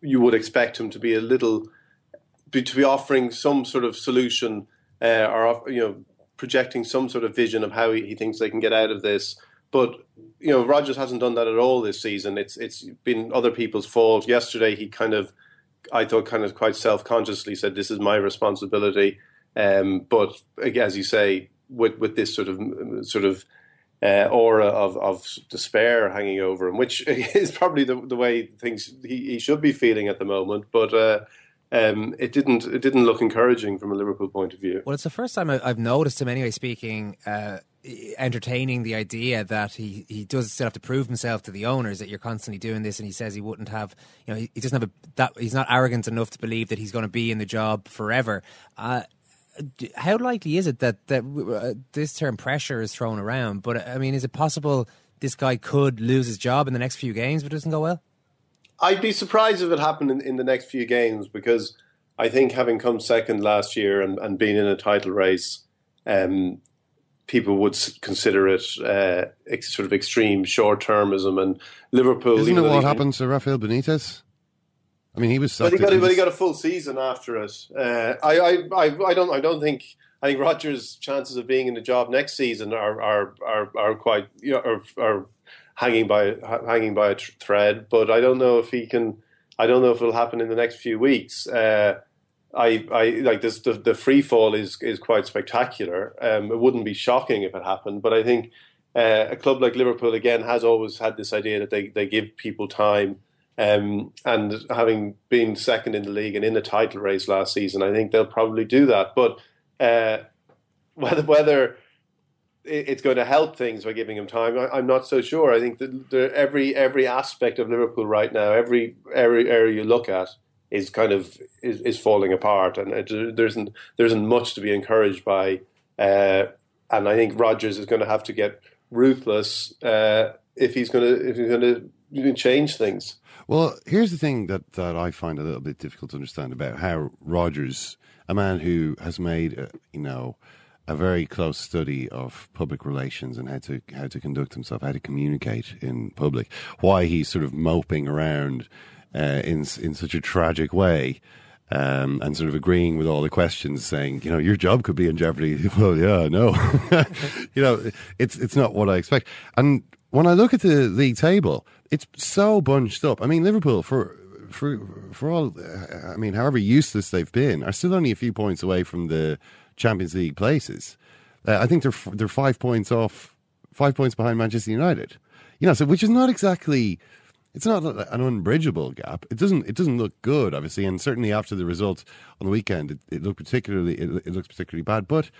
Speaker 12: you would expect him to be a little be, to be offering some sort of solution uh, or you know projecting some sort of vision of how he, he thinks they can get out of this. But you know, Rodgers hasn't done that at all this season. It's it's been other people's fault. Yesterday, he kind of, I thought, kind of quite self consciously said, "This is my responsibility." Um, but as you say, with with this sort of sort of uh, aura of, of despair hanging over him, which is probably the, the way things he, he should be feeling at the moment. But uh, um, it didn't it didn't look encouraging from a Liverpool point of view.
Speaker 8: Well, it's the first time I've noticed him anyway speaking. Uh, entertaining the idea that he, he does still have to prove himself to the owners that you're constantly doing this and he says he wouldn't have you know he, he doesn't have a, that he's not arrogant enough to believe that he's going to be in the job forever uh, how likely is it that that uh, this term pressure is thrown around? But I mean, is it possible this guy could lose his job in the next few games but it doesn't go well?
Speaker 12: I'd be surprised if it happened in, in the next few games because I think having come second last year and, and being in a title race, um, people would consider it uh, sort of extreme short termism. And Liverpool,
Speaker 4: isn't it what happened to Rafael Benitez? I mean, he was.
Speaker 12: But he got, but he got a full season after it. Uh, I, I, I, I don't, I don't think. I think Rodgers' chances of being in the job next season are are are, are quite you know, are, are hanging by hanging by a thread. But I don't know if he can. I don't know if it'll happen in the next few weeks. Uh, I, I like this. The, the free fall is is quite spectacular. Um, it wouldn't be shocking if it happened, but I think uh, a club like Liverpool again has always had this idea that they they give people time um, and having been second in the league and in the title race last season, I think they'll probably do that. But uh, whether whether it's going to help things by giving him time, I, am not so sure. I think that every every aspect of Liverpool right now, every every area you look at, is kind of is, is falling apart, and it, there isn't there isn't much to be encouraged by. Uh, and I think Rodgers is going to have to get ruthless uh, if he's going to if he's going to change things.
Speaker 4: Well, here's the thing that, that I find a little bit difficult to understand about how Rodgers, a man who has made, a, you know, a very close study of public relations and how to how to conduct himself, how to communicate in public, why he's sort of moping around uh, in in such a tragic way. Um, and sort of agreeing with all the questions, saying, you know, your job could be in jeopardy. well, yeah, no, you know, it's it's not what I expect. And when I look at the league table, it's so bunched up. I mean, Liverpool for for for all, I mean, however useless they've been, are still only a few points away from the Champions League places. Uh, I think they're they're five points off, five points behind Manchester United. You know, so which is not exactly. It's not an unbridgeable gap. It doesn't. It doesn't look good, obviously, and certainly after the result on the weekend, it, it looked particularly. It, it looks particularly bad. But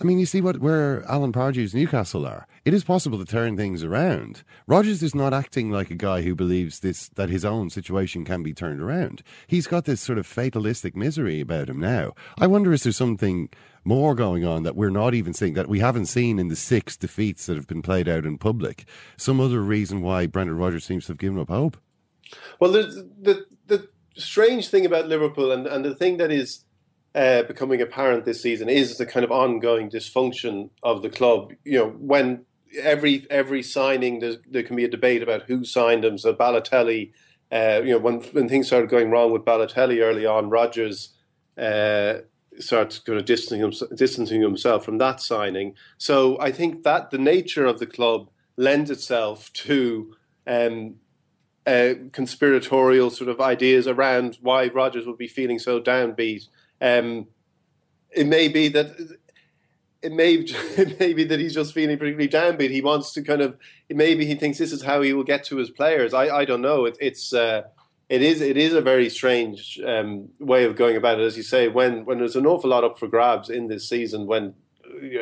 Speaker 4: I mean, you see what where Alan Pardew's Newcastle are. It is possible to turn things around. Rodgers is not acting like a guy who believes this that his own situation can be turned around. He's got this sort of fatalistic misery about him now. I wonder is there something more going on that we're not even seeing that we haven't seen in the six defeats that have been played out in public. Some other reason why Brendan Rodgers seems to have given up hope.
Speaker 12: Well, the the the strange thing about Liverpool and and the thing that is uh, becoming apparent this season is the kind of ongoing dysfunction of the club. You know, when every every signing there can be a debate about who signed him. So Balotelli, uh, you know, when when things started going wrong with Balotelli early on, Rodgers uh, starts kind of distancing, himself, distancing himself from that signing. So I think that the nature of the club lends itself to. Um, uh, conspiratorial sort of ideas around why Rodgers would be feeling so downbeat um, it may be that it may it may be that he's just feeling particularly downbeat. He wants to kind of maybe he thinks this is how he will get to his players. I, I don't know. It, it's uh, it is it is a very strange um, way of going about it, as you say. When when there's an awful lot up for grabs in this season, when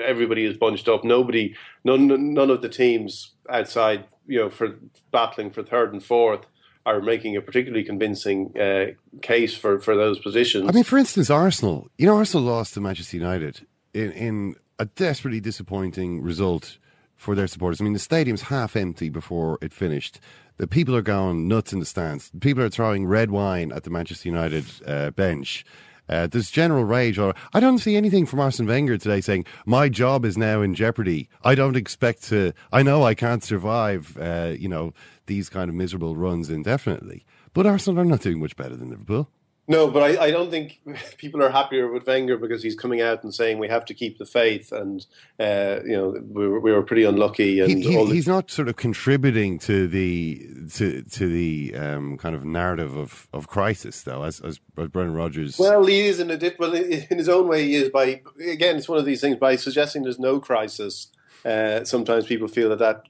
Speaker 12: everybody is bunched up, nobody none none of the teams outside, you know, for battling for third and fourth are making a particularly convincing uh, case for, for those positions.
Speaker 4: I mean, for instance, Arsenal. You know, Arsenal lost to Manchester United in, in a desperately disappointing result for their supporters. I mean, the stadium's half empty before it finished. The people are going nuts in the stands. People are throwing red wine at the Manchester United uh, bench. Uh, there's general rage. Or I don't see anything from Arsene Wenger today saying my job is now in jeopardy. I don't expect to. I know I can't survive. Uh, you know these kind of miserable runs indefinitely. But Arsenal are not doing much better than Liverpool.
Speaker 12: No, but I, I, don't think people are happier with Wenger because he's coming out and saying we have to keep the faith, and uh, you know we were, we were, pretty unlucky. And
Speaker 4: he, he, he's not sort of contributing to the to to the um, kind of narrative of, of crisis, though, as, as Brendan Rodgers.
Speaker 12: Well, he is in a well in his own way. He is by again, it's one of these things by suggesting there's no crisis. Uh, sometimes people feel that that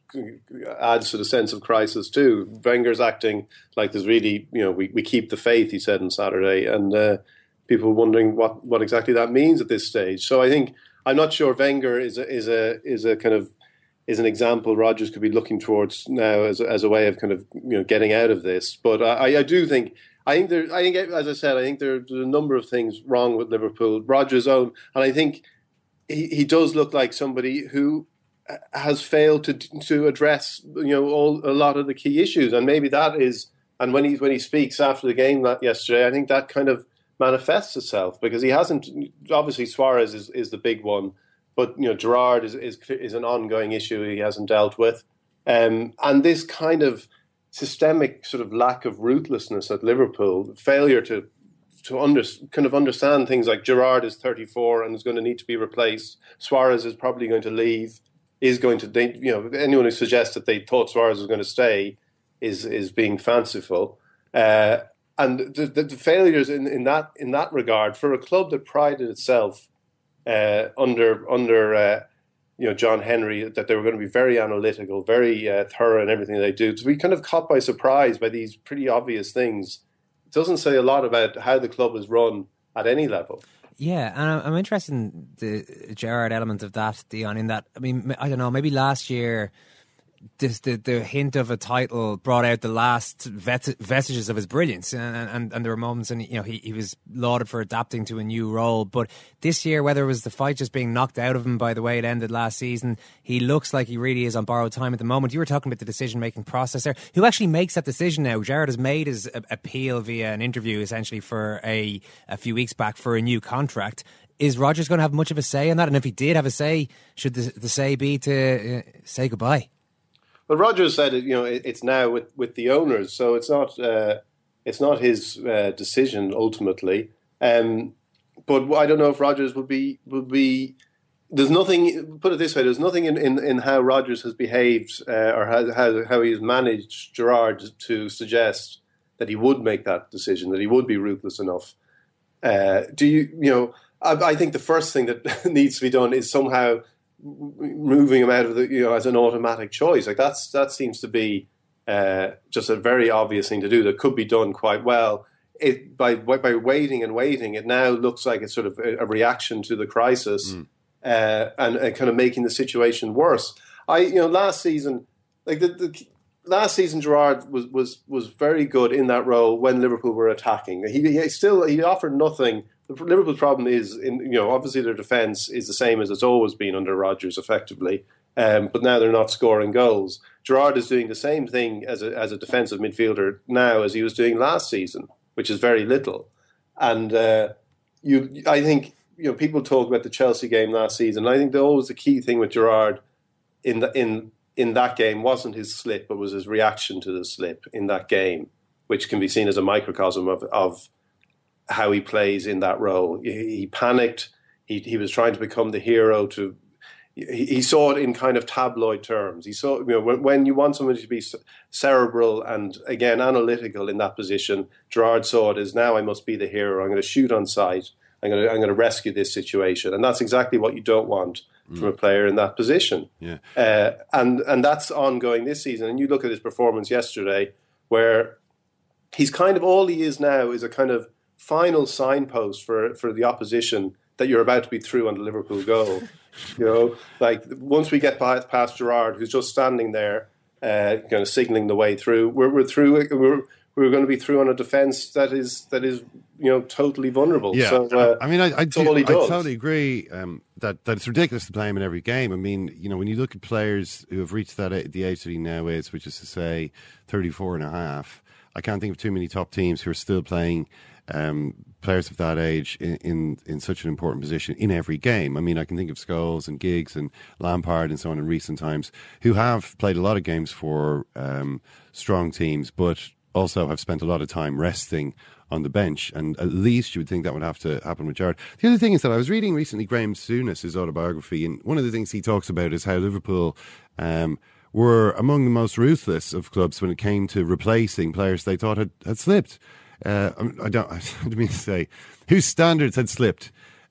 Speaker 12: adds to the sense of crisis too. Wenger's acting like there's really, you know, we, we keep the faith, he said on Saturday, and uh, people wondering what, what exactly that means at this stage. So I think I'm not sure Wenger is a, is a is a kind of is an example Rodgers could be looking towards now as as a way of kind of you know getting out of this. But I, I do think I think there I think as I said I think there, there's a number of things wrong with Liverpool. Rodgers' own, and I think he, he does look like somebody who has failed to to address you know all a lot of the key issues, and maybe that is. And when he when he speaks after the game that yesterday, I think that kind of manifests itself because he hasn't. Obviously, Suarez is, is the big one, but you know Gerrard is is is an ongoing issue he hasn't dealt with, um, and this kind of systemic sort of lack of ruthlessness at Liverpool, failure to to under, kind of understand things like Gerrard is 34 and is going to need to be replaced. Suarez is probably going to leave is going to, they, you know, anyone who suggests that they thought Suarez was going to stay is is being fanciful. Uh, and the, the, the, failures in, in that in that regard for a club that prided itself uh, under under uh, you know John Henry that they were going to be very analytical, very uh, thorough in everything they do. To be kind of caught by surprise by these pretty obvious things it doesn't say a lot about how the club is run at any level.
Speaker 8: Yeah, and I'm interested in the Gerrard element of that, Dion. In that, I mean, I don't know, maybe last year this, the the hint of a title brought out the last vestiges of his brilliance, and, and and there were moments, and you know he, he was lauded for adapting to a new role. But this year, whether it was the fight just being knocked out of him by the way it ended last season, he looks like he really is on borrowed time at the moment. You were talking about the decision making process there. Who actually makes that decision now? Gerrard has made his appeal via an interview, essentially for a a few weeks back for a new contract is Rodgers going to have much of a say in that? And if he did have a say, should the, the say be to uh, say goodbye?
Speaker 12: But Rodgers said. You know, it, it's now with, with the owners, so it's not uh, it's not his uh, decision ultimately. Um, but I don't know if Rodgers would be would be. There's nothing. Put it this way: there's nothing in, in, in how Rodgers has behaved uh, or how, how how he's managed Gerrard to suggest that he would make that decision, that he would be ruthless enough. Uh, do you you know? I, I think the first thing that needs to be done is somehow moving him out of the you know as an automatic choice. Like that's that seems to be uh, just a very obvious thing to do that could be done quite well. It by by waiting and waiting, it now looks like it's sort of a, a reaction to the crisis mm. uh, and, and, kind of making the situation worse. I you know last season like the, the last season Gerrard was was was very good in that role when Liverpool were attacking. He, he still he offered nothing Liverpool's problem is, in, you know, obviously their defence is the same as it's always been under Rodgers, effectively. Um, but now they're not scoring goals. Gerrard is doing the same thing as a, as a defensive midfielder now as he was doing last season, which is very little. And uh, you, I think, you know, people talk about the Chelsea game last season. I think the, always the key thing with Gerrard in the, in in that game wasn't his slip, but was his reaction to the slip in that game, which can be seen as a microcosm of of how he plays in that role. He, he panicked. He, he was trying to become the hero. To he, he, saw it in kind of tabloid terms. He saw you know when, when you want somebody to be cerebral and again analytical in that position. Gerrard saw it as now I must be the hero. I'm going to shoot on sight. I'm going to I'm going to rescue this situation, and that's exactly what you don't want from a player in that position.
Speaker 4: Yeah,
Speaker 12: uh, and and that's ongoing this season. And you look at his performance yesterday, where he's kind of all he is now is a kind of final signpost for for the opposition that you're about to be through on the Liverpool goal. You know, like once we get past, past Gerrard, who's just standing there, uh, kind of signaling the way through, we're, we're through. We're we're going to be through on a defence that is that is you know totally vulnerable.
Speaker 4: Yeah,
Speaker 12: so, uh,
Speaker 4: I mean, I, I, do, I totally agree um, that that it's ridiculous to play him in every game. I mean, you know, when you look at players who have reached that the age that he now is, which is to say 34 and a half, I can't think of too many top teams who are still playing um, players of that age in, in in such an important position in every game. I mean, I can think of Scholes and Giggs and Lampard and so on in recent times who have played a lot of games for um, strong teams, but also have spent a lot of time resting on the bench. And at least you would think that would have to happen with Gerrard. The other thing is that I was reading recently Graeme Souness' autobiography, and one of the things he talks about is how Liverpool. Um, were among the most ruthless of clubs when it came to replacing players they thought had, had slipped. Uh, I'm- don't, I don't mean to say whose standards had slipped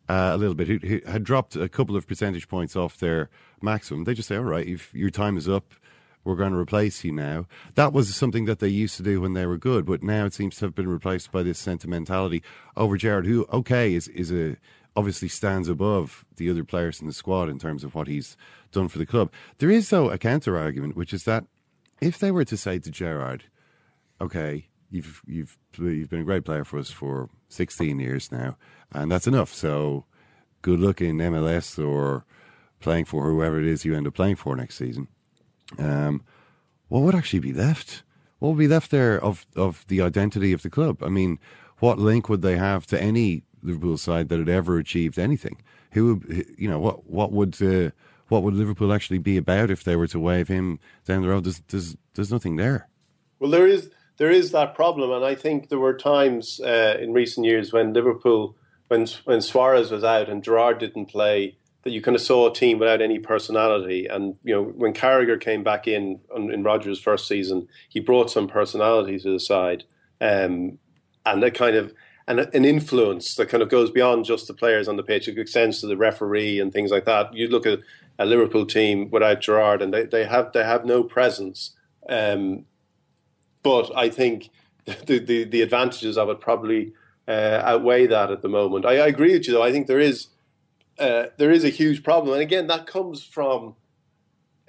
Speaker 4: uh, a little bit, who, who had dropped a couple of percentage points off their maximum. They just say, all right, if your time is up, we're going to replace you now. That was something that they used to do when they were good, but now it seems to have been replaced by this sentimentality over Gerrard, who, okay, is, is a obviously stands above the other players in the squad in terms of what he's done for the club. There is, though, a counter argument, which is that if they were to say to Gerrard, okay, you've you've you've been a great player for us for 16 years now, and that's enough. So good luck in MLS or playing for whoever it is you end up playing for next season. Um, what would actually be left? What would be left there of of the identity of the club? I mean, what link would they have to any Liverpool side that had ever achieved anything? Who, would, you know, what what would uh, what would Liverpool actually be about if they were to wave him down the road? There's there's, there's nothing there.
Speaker 12: Well, there is there is that problem, and I think there were times uh, in recent years when Liverpool, when when Suarez was out and Gerrard didn't play, that you kind of saw a team without any personality. And you know, when Carragher came back in on, in Rodgers' first season, he brought some personality to the side, um, and a kind of and an influence that kind of goes beyond just the players on the pitch. It extends to the referee and things like that. You look at a Liverpool team without Gerrard, and they, they have they have no presence. Um, but I think the, the, the advantages of it probably uh, outweigh that at the moment. I, I agree with you, though. I think there is uh, there is a huge problem, and again, that comes from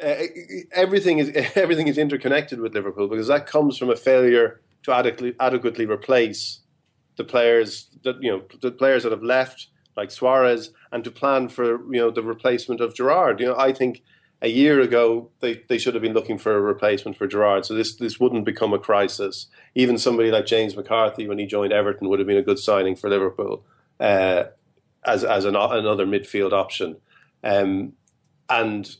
Speaker 12: uh, everything is everything is interconnected with Liverpool because that comes from a failure to adequately adequately replace the players that you know the players that have left, like Suarez, and to plan for you know the replacement of Gerrard. You know, I think a year ago they, they should have been looking for a replacement for Gerrard, so this this wouldn't become a crisis. Even somebody like James McCarthy, when he joined Everton, would have been a good signing for Liverpool uh, as as an, another midfield option. Um, and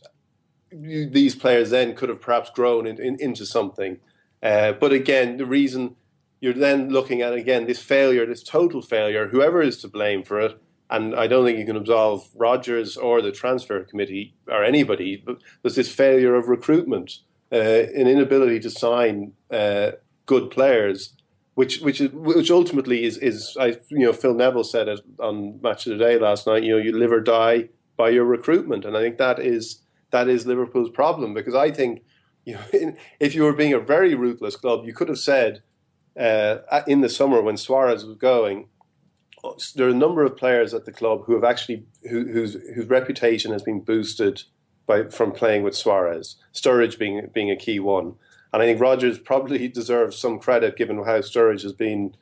Speaker 12: these players then could have perhaps grown in, in, into something. Uh, but again, the reason you're then looking at again this failure, this total failure, whoever is to blame for it, and I don't think you can absolve Rodgers or the transfer committee or anybody, but there's this failure of recruitment, uh, an inability to sign uh, good players, which which is, which ultimately is is I you know Phil Neville said it on Match of the Day last night. You know you live or die by your recruitment, and I think that is that is Liverpool's problem because I think you know if you were being a very ruthless club, you could have said uh, in the summer when Suarez was going there are a number of players at the club who have actually who, whose whose reputation has been boosted by from playing with Suarez. Sturridge being being a key one, and I think Rodgers probably deserves some credit given how Sturridge has been,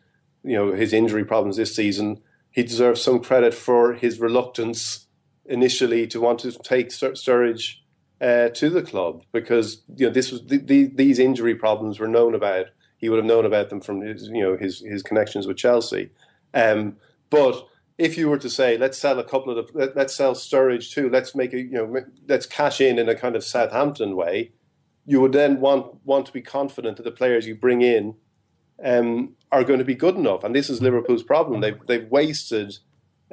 Speaker 12: you know, his injury problems this season. He deserves some credit for his reluctance initially to want to take Sturridge uh, to the club because you know this was the, the, these injury problems were known about. He would have known about them from his you know his his connections with Chelsea. Um, but if you were to say, let's sell a couple of the, let's sell Sturridge too, let's make a, you know, let's cash in in a kind of Southampton way, you would then want want to be confident that the players you bring in um, are going to be good enough. And this is Liverpool's problem. They've they've wasted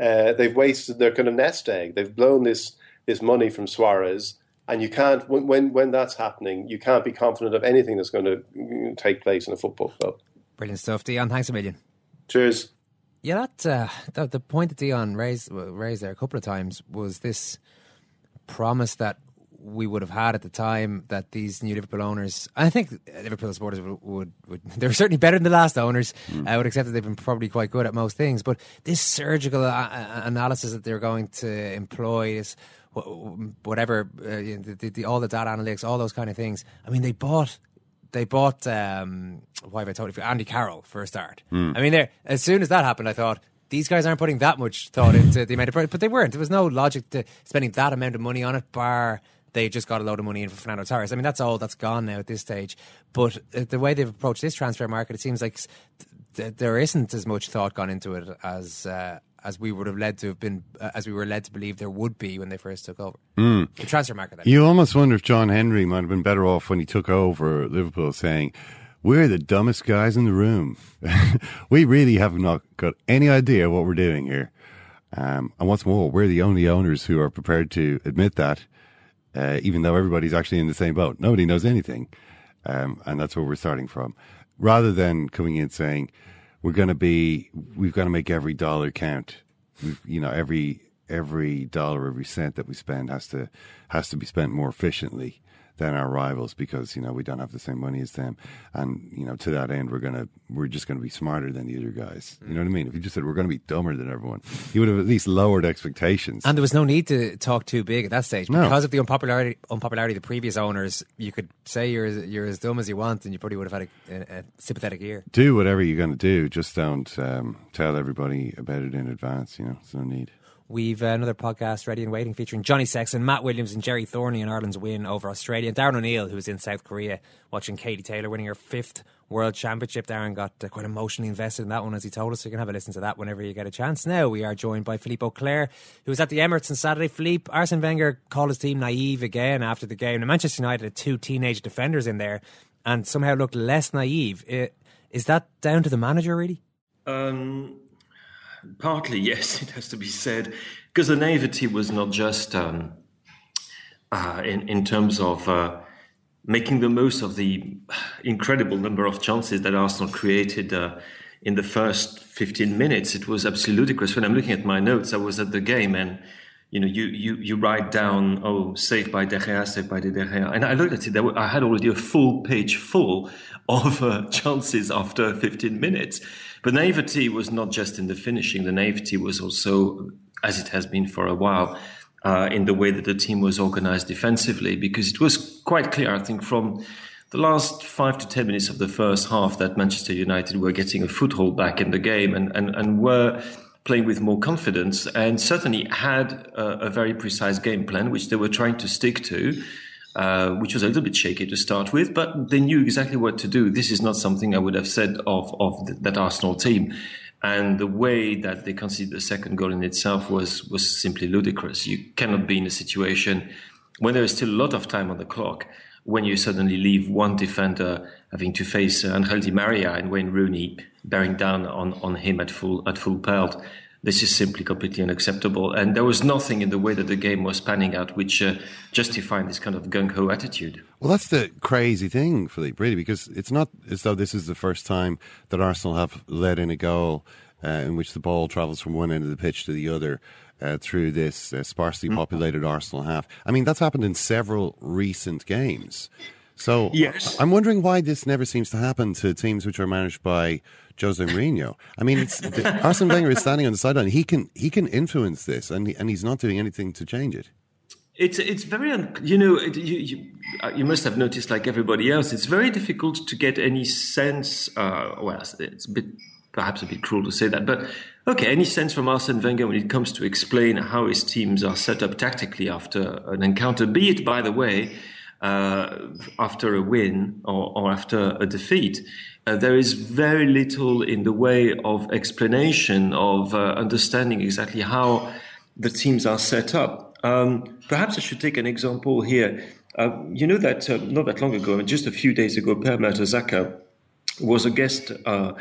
Speaker 12: uh, they've wasted their kind of nest egg. They've blown this this money from Suarez. And you can't when, when when that's happening, you can't be confident of anything that's going to take place in a football club.
Speaker 8: Brilliant stuff, Dion. Thanks a million.
Speaker 12: Cheers.
Speaker 8: Yeah, that, uh, that the point that Dion raised raised there a couple of times was this promise that we would have had at the time that these new Liverpool owners, I think Liverpool supporters would, would, would they're certainly better than the last owners. Mm. I would accept that they've been probably quite good at most things, but this surgical a- analysis that they're going to employ, is whatever, uh, the, the, the, all the data analytics, all those kind of things. I mean, they bought they bought um, why have I totally Andy Carroll for a start. Mm. I mean, there as soon as that happened, I thought these guys aren't putting that much thought into the amount of, but they weren't. There was no logic to spending that amount of money on it. Bar they just got a load of money in for Fernando Torres. I mean, that's all that's gone now at this stage. But uh, the way they've approached this transfer market, it seems like th- there isn't as much thought gone into it as uh, as we would have led to have been, uh, as we were led to believe there would be when they first took over.
Speaker 4: Mm.
Speaker 8: The transfer market.
Speaker 4: You almost wonder if John Henry might have been better off when he took over Liverpool, saying. We're the dumbest guys in the room. we really have not got any idea what we're doing here. Um, and what's more, we're the only owners who are prepared to admit that, uh, even though everybody's actually in the same boat. Nobody knows anything. Um, and that's where we're starting from. Rather than coming in saying, we're going to be, we've got to make every dollar count. We've, you know, every, every dollar, every cent that we spend has to, has to be spent more efficiently than our rivals because you know we don't have the same money as them, and you know to that end we're gonna we're just gonna be smarter than the other guys. You know what I mean? If you just said we're gonna be dumber than everyone, you would have at least lowered expectations.
Speaker 8: And there was no need to talk too big at that stage no. because of the unpopularity unpopularity of the previous owners. You could say you're you're as dumb as you want, and you probably would have had a, a, a sympathetic ear.
Speaker 4: Do whatever you're gonna do, just don't um, tell everybody about it in advance. You know, there's no need.
Speaker 8: We've uh, another podcast ready and waiting featuring Johnny Sexton, Matt Williams, and Gerry Thornley in Ireland's win over Australia. And Darren O'Neill, who's in South Korea watching Katie Taylor winning her fifth World Championship. Darren got uh, quite emotionally invested in that one, as he told us. So you can have a listen to that whenever you get a chance. Now we are joined by Philippe Auclair, who was at the Emirates on Saturday. Philippe, Arsene Wenger called his team naive again after the game. Now, Manchester United had two teenage defenders in there and somehow looked less naive. Is that down to the manager, really?
Speaker 13: Um, partly, yes, it has to be said, because the naivety was not just um, uh, in in terms of uh, making the most of the incredible number of chances that Arsenal created. Uh, in the first 15 minutes, it was absolutely ludicrous. When I'm looking at my notes, I was at the game and you know, you, you, you write down, oh, saved by De Gea, saved by De Gea. And I looked at it, were, I had already a full page full of uh, chances after 15 minutes. But naivety was not just in the finishing, the naivety was also, as it has been for a while, uh, in the way that the team was organized defensively, because it was quite clear, I think, from the last five to 10 minutes of the first half that Manchester United were getting a foothold back in the game and, and, and were playing with more confidence and certainly had a, a very precise game plan, which they were trying to stick to. Uh, which was a little bit shaky to start with, but they knew exactly what to do. This is not something I would have said of, of that Arsenal team. And the way that they conceded the second goal in itself was, was simply ludicrous. You cannot be in a situation when there is still a lot of time on the clock, when you suddenly leave one defender having to face Angel Di Maria and Wayne Rooney bearing down on, on him at full, at full pelt this is simply completely unacceptable. And there was nothing in the way that the game was panning out which uh, justified this kind of gung ho attitude.
Speaker 4: Well, that's the crazy thing, Philippe, really, because it's not as though this is the first time that Arsenal have led in a goal uh, in which the ball travels from one end of the pitch to the other. Uh, through this uh, sparsely mm. populated mm. Arsenal half. I mean, that's happened in several recent games. So
Speaker 13: yes.
Speaker 4: I'm wondering why this never seems to happen to teams which are managed by Jose Mourinho. I mean, it's, Arsene Wenger is standing on the sideline. He can he can influence this, and he, and he's not doing anything to change it.
Speaker 13: It's it's very un- you know you, you, uh, you must have noticed like everybody else. It's very difficult to get any sense. Uh, well, it's a bit perhaps a bit cruel to say that, but okay, any sense from Arsene Wenger when it comes to explain how his teams are set up tactically after an encounter, be it by the way uh, after a win or, or after a defeat. Uh, there is very little in the way of explanation of uh, understanding exactly how the teams are set up. Um, perhaps I should take an example here. Uh, you know that uh, not that long ago, just a few days ago, Per Mertesacker was a guest uh,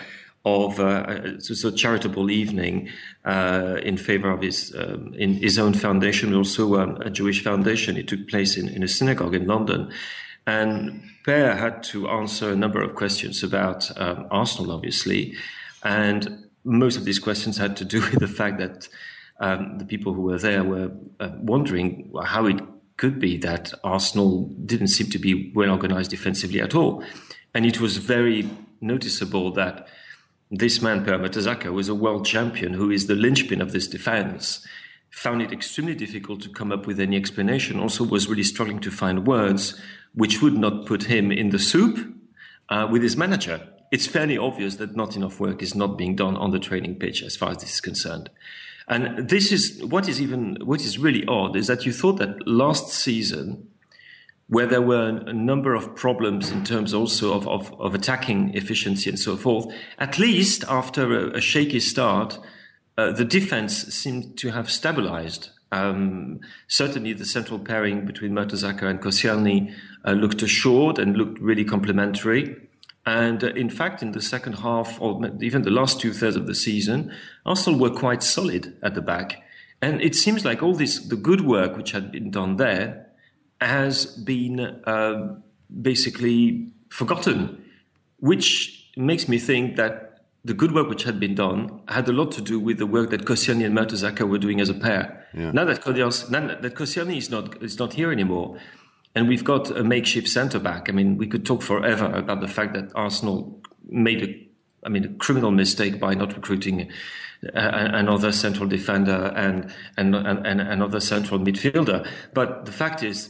Speaker 13: of uh, a charitable evening uh, in favor of his um, in his own foundation, also um, a Jewish foundation. It took place in, in a synagogue in London, and Per had to answer a number of questions about um, Arsenal, obviously. And most of these questions had to do with the fact that um, the people who were there were uh, wondering how it could be that Arsenal didn't seem to be well organized defensively at all. And it was very noticeable that this man, Per Mertesacker, was a world champion who is the linchpin of this defense. found it extremely difficult to come up with any explanation. Also, was really struggling to find words which would not put him in the soup uh, with his manager. It's fairly obvious that not enough work is not being done on the training pitch as far as this is concerned. And this is what is even what is really odd is that you thought that last season, where there were a number of problems in terms also of, of, of attacking efficiency and so forth, at least after a, a shaky start, uh, the defense seemed to have stabilized. Um, certainly, the central pairing between Mertesacker and Koscielny looked assured and looked really complementary. And uh, in fact, in the second half, or even the last two thirds of the season, Arsenal were quite solid at the back. And it seems like all this, the good work which had been done there, has been uh, basically forgotten, which makes me think that the good work which had been done had a lot to do with the work that Koscielny and Mertesacker were doing as a pair. Yeah. Now that Koscielny is not is not here anymore, and we've got a makeshift centre back. I mean, we could talk forever about the fact that Arsenal made a, I mean, a criminal mistake by not recruiting another central defender and and, and and another central midfielder. But the fact is,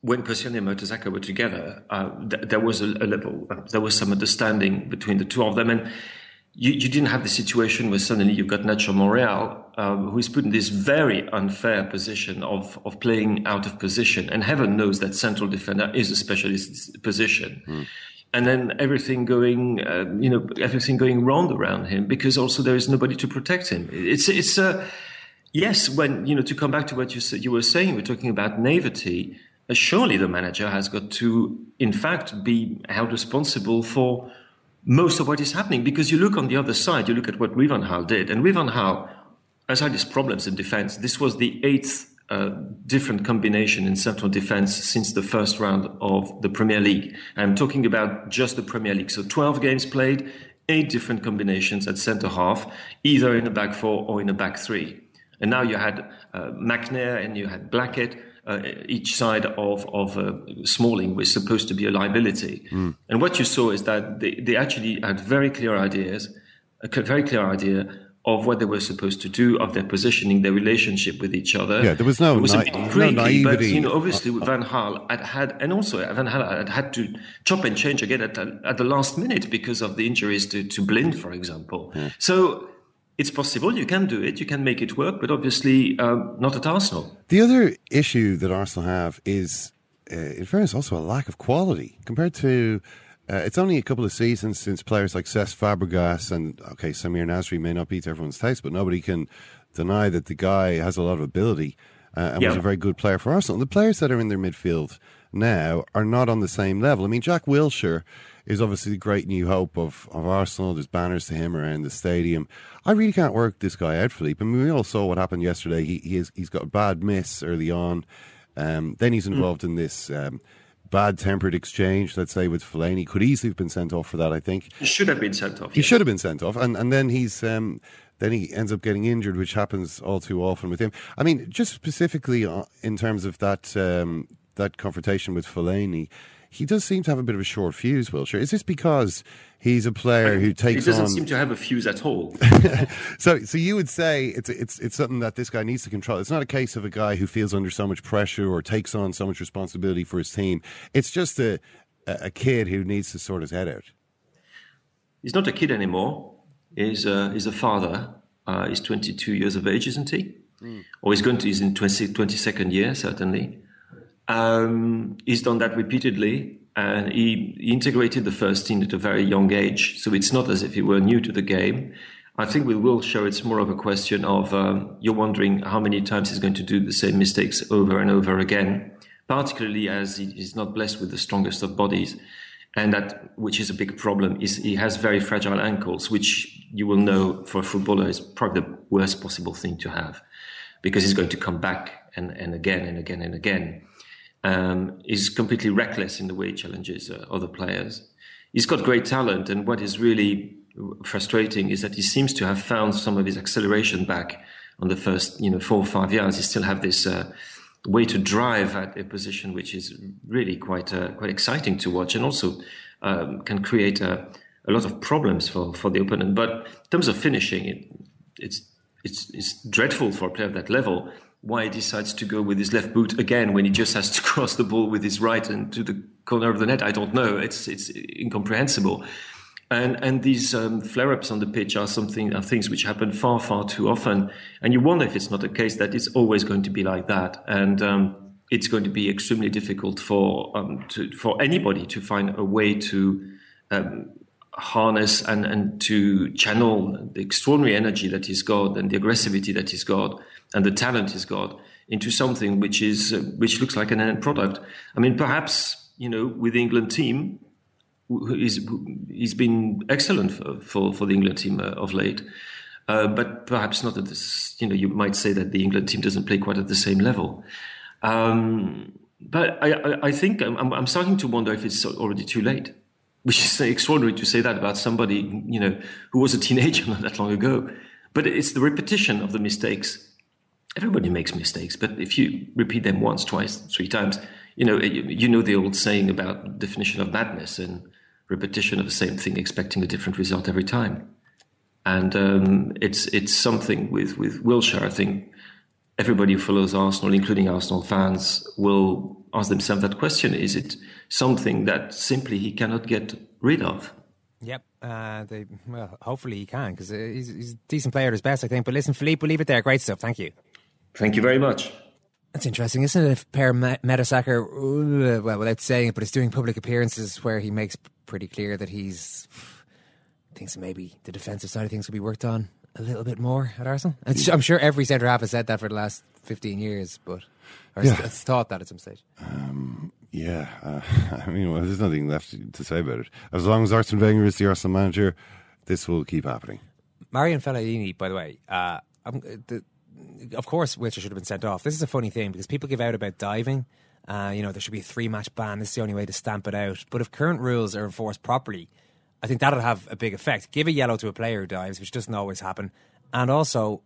Speaker 13: when Koscielny and Mertesacker were together, uh, th- there was a, a level, uh, there was some understanding between the two of them, and you, you didn't have the situation where suddenly you've got Nacho Monreal, um, who is put in this very unfair position of, of playing out of position. And heaven knows that central defender is a specialist position. Mm. And then everything going, uh, you know, everything going wrong around him because also there is nobody to protect him. It's, it's a, uh, yes, when, you know, to come back to what you said, you were saying, we're talking about naivety. Uh, surely the manager has got to, in fact, be held responsible for most of what is happening. Because you look on the other side, you look at what van did, and Louis his problems in defense. This was the eighth uh, different combination in central defense since the first round of the Premier League. I'm talking about just the Premier League. So 12 games played, eight different combinations at centre half, either in a back four or in a back three. And now you had uh, McNair and you had Blackett uh, each side of of uh, Smalling was supposed to be a liability. Mm. And what you saw is that they, they actually had very clear ideas, a very clear idea of what they were supposed to do, of their positioning, their relationship with each other.
Speaker 4: Yeah, there was no,
Speaker 13: it was
Speaker 4: na-
Speaker 13: creepy,
Speaker 4: no naivety.
Speaker 13: But you know, obviously, Van Gaal had had, and also Van Gaal had had to chop and change again at, at the last minute because of the injuries to, to Blind, for example. Yeah. So it's possible. You can do it. You can make it work, but obviously um, not at Arsenal.
Speaker 4: The other issue that Arsenal have is, uh, in fairness, also a lack of quality compared to. Uh, it's only a couple of seasons since players like Cesc Fabregas and okay, Samir Nasri may not be to everyone's taste, but nobody can deny that the guy has a lot of ability uh, and was a very good player for Arsenal. The players that are in their midfield now are not on the same level. I mean, Jack Wilshere is obviously the great new hope of, of Arsenal. There's banners to him around the stadium. I really can't work this guy out, Philippe. I mean, we all saw what happened yesterday. He, he is, he's got a bad miss early on. Um, then he's hmm. involved mm. in this um, bad tempered exchange, let's say, with Fellaini. Could easily have been sent off for that, I think.
Speaker 13: He should have been sent off.
Speaker 4: He should have been sent off. And, and then he's. Um, then he ends up getting injured, which happens all too often with him. I mean, just specifically uh, in terms of that um, that confrontation with Fellaini, he does seem to have a bit of a short fuse, Wilshere. Is this because he's a player who takes
Speaker 13: He doesn't
Speaker 4: on...
Speaker 13: seem to have a fuse at all.
Speaker 4: so, so you would say it's it's it's something that this guy needs to control. It's not a case of a guy who feels under so much pressure or takes on so much responsibility for his team. It's just a a kid who needs to sort his head out.
Speaker 13: He's not a kid anymore. He's a, he's a father. Uh, he's 22 years of age, isn't he? Mm. Or he's going to, he's in 20, 22nd year, certainly. Um, he's done that repeatedly and he, he, integrated the first team at a very young age. So it's not as if he were new to the game. I think we will show it's more of a question of um, you're wondering how many times he's going to do the same mistakes over and over again, particularly as he is not blessed with the strongest of bodies. And that, which is a big problem, is he has very fragile ankles, which you will know for a footballer is probably the worst possible thing to have because he's going to come back and, and again and again and again um, is completely reckless in the way he challenges uh, other players. He's got great talent, and what is really frustrating is that he seems to have found some of his acceleration back on the first, you know, four or five years. He still have this uh, way to drive at a position which is really quite uh, quite exciting to watch, and also um, can create a, a, lot of problems for for the opponent. But in terms of finishing, it, it's it's, it's dreadful for a player of that level. Why he decides to go with his left boot again when he just has to cross the ball with his right and to the corner of the net, I don't know. It's it's incomprehensible. And and these um, flare-ups on the pitch are something are things which happen far far too often. And you wonder if it's not a case that it's always going to be like that. And um, it's going to be extremely difficult for um, to, for anybody to find a way to um, harness and, and to channel the extraordinary energy that he's got and the aggressivity that he's got and the talent he's got into something which is uh, which looks like an end product. I mean, perhaps you know, with the England team, he's he's been excellent for for, for the England team uh, of late. Uh, but perhaps not at this. You know, you might say that the England team doesn't play quite at the same level. Um, but I, I, I think I'm, I'm starting to wonder if it's already too late which is extraordinary to say that about somebody you know who was a teenager not that long ago. But it's the repetition of the mistakes. Everybody makes mistakes, but if you repeat them once, twice, three times, you know you know the old saying about definition of madness and repetition of the same thing, expecting a different result every time. And um, it's it's something with with Wilshere. I think everybody who follows Arsenal, including Arsenal fans, will ask themselves that question: Is it something that simply he cannot get rid of.
Speaker 8: Yep. Uh, they, well, hopefully he can because uh, he's, he's, a decent player at his best, I think. But listen, Philippe, we'll leave it there. Great stuff. Thank you.
Speaker 13: Thank you very much.
Speaker 8: That's interesting, isn't it? If Per Mertesacker, well, without saying it, but is doing public appearances where he makes pretty clear that he's thinks maybe the defensive side of things could be worked on a little bit more at Arsenal. I'm sure every centre half has said that for the last 15 years, but or yeah. has thought that at some stage.
Speaker 4: Um, yeah, uh, I mean, well, there's nothing left to say about it. As long as Arsene Wenger is the Arsenal manager, this will keep happening.
Speaker 8: Marouane Fellaini, by the way, uh, the, of course, Wilshere should have been sent off. This is a funny thing because people give out about diving. Uh, you know, there should be a three match ban. This is the only way to stamp it out. But if current rules are enforced properly, I think that'll have a big effect. Give a yellow to a player who dives, which doesn't always happen. And also,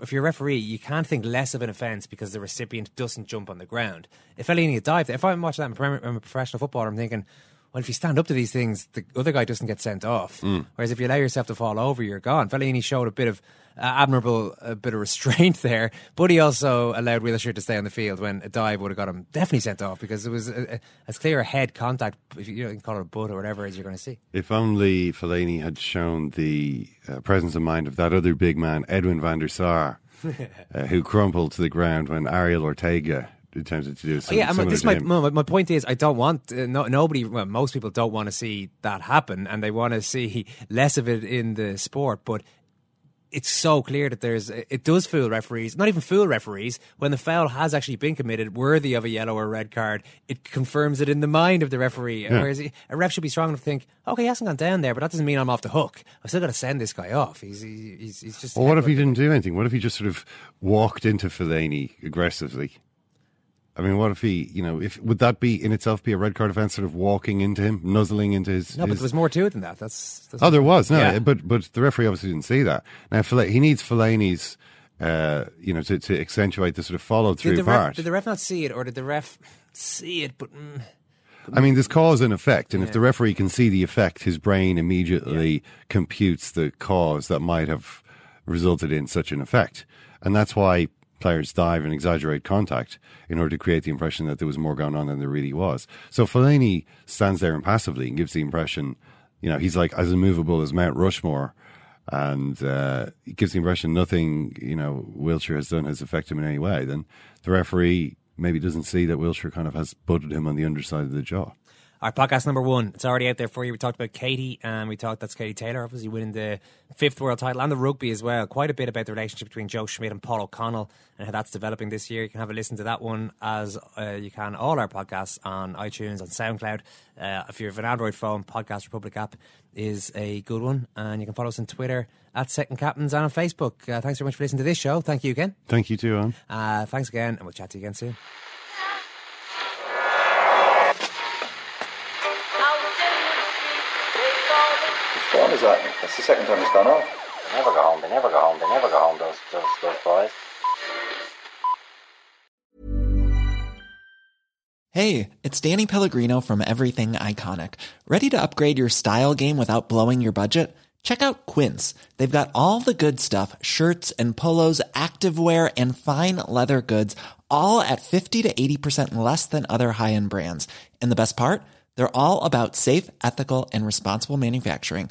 Speaker 8: if you're a referee, you can't think less of an offence because the recipient doesn't jump on the ground. If Fellaini had dived, if I'm watching that, I'm a professional footballer, I'm thinking, well, if you stand up to these things, the other guy doesn't get sent off. Mm. Whereas if you allow yourself to fall over, you're gone. Fellaini showed a bit of uh, admirable, a bit of restraint there, but he also allowed Wilshere to stay on the field when a dive would have got him definitely sent off because it was a, a, as clear a head contact, if you, you, know, you can call it a butt or whatever, as you're going to see.
Speaker 4: If only Fellaini had shown the uh, presence of mind of that other big man, Edwin van der Sar, uh, who crumpled to the ground when Ariel Ortega attempted to do. Some,
Speaker 8: yeah, I mean, this my, my point is, I don't want uh, no, nobody. Well, most people don't want to see that happen, and they want to see less of it in the sport. But it's so clear that there's it does fool referees, not even fool referees. When the foul has actually been committed, worthy of a yellow or red card, it confirms it in the mind of the referee. Yeah. Whereas a ref should be strong enough to think, okay, he hasn't gone down there, but that doesn't mean I'm off the hook. I've still got to send this guy off. He's he's, he's just.
Speaker 4: Well, what if he didn't do anything? What if he just sort of walked into Fellaini aggressively? I mean, what if he, you know, if would that be in itself be a red card offence, sort of walking into him, nuzzling into his?
Speaker 8: No,
Speaker 4: his...
Speaker 8: but there was more to it than that. That's, that's
Speaker 4: oh, there was no, yeah. but but the referee obviously didn't see that. Now, he needs Fellaini's, uh, you know, to, to accentuate the sort of follow through part.
Speaker 8: Ref, did the ref not see it, or did the ref see it? But mm,
Speaker 4: I mean, there's cause and effect, and yeah. if the referee can see the effect, his brain immediately yeah. computes the cause that might have resulted in such an effect, and that's why players dive and exaggerate contact in order to create the impression that there was more going on than there really was. So Fellaini stands there impassively and gives the impression, you know, he's like as immovable as Mount Rushmore. And uh, gives the impression nothing, you know, Wilshere has done has affected him in any way. Then the referee maybe doesn't see that Wilshere kind of has butted him on the underside of the jaw.
Speaker 8: Our podcast number one, it's already out there for you. We talked about Katie, and we talked that's Katie Taylor, obviously winning the fifth world title and the rugby as well. Quite a bit about the relationship between Joe Schmidt and Paul O'Connell and how that's developing this year. You can have a listen to that one as uh, you can all our podcasts on iTunes, on SoundCloud. Uh, if you have an Android phone, Podcast Republic app is a good one, and you can follow us on Twitter at Second Captains and on Facebook. Uh, thanks very much for listening to this show. Thank you again.
Speaker 4: Thank you too, Anne.
Speaker 8: Uh, thanks again, and we'll chat to you again soon.
Speaker 1: Is that? That's the second time it's gone off.
Speaker 2: They never go home. They never go home. They never go home. Those those those boys.
Speaker 14: Hey, it's Danny Pellegrino from Everything Iconic. Ready to upgrade your style game without blowing your budget? check out Quince. They've got all the good stuff shirts and polos, activewear, and fine leather goods, all at 50 to 80% less than other high end brands. And the best part? They're all about safe, ethical, and responsible manufacturing.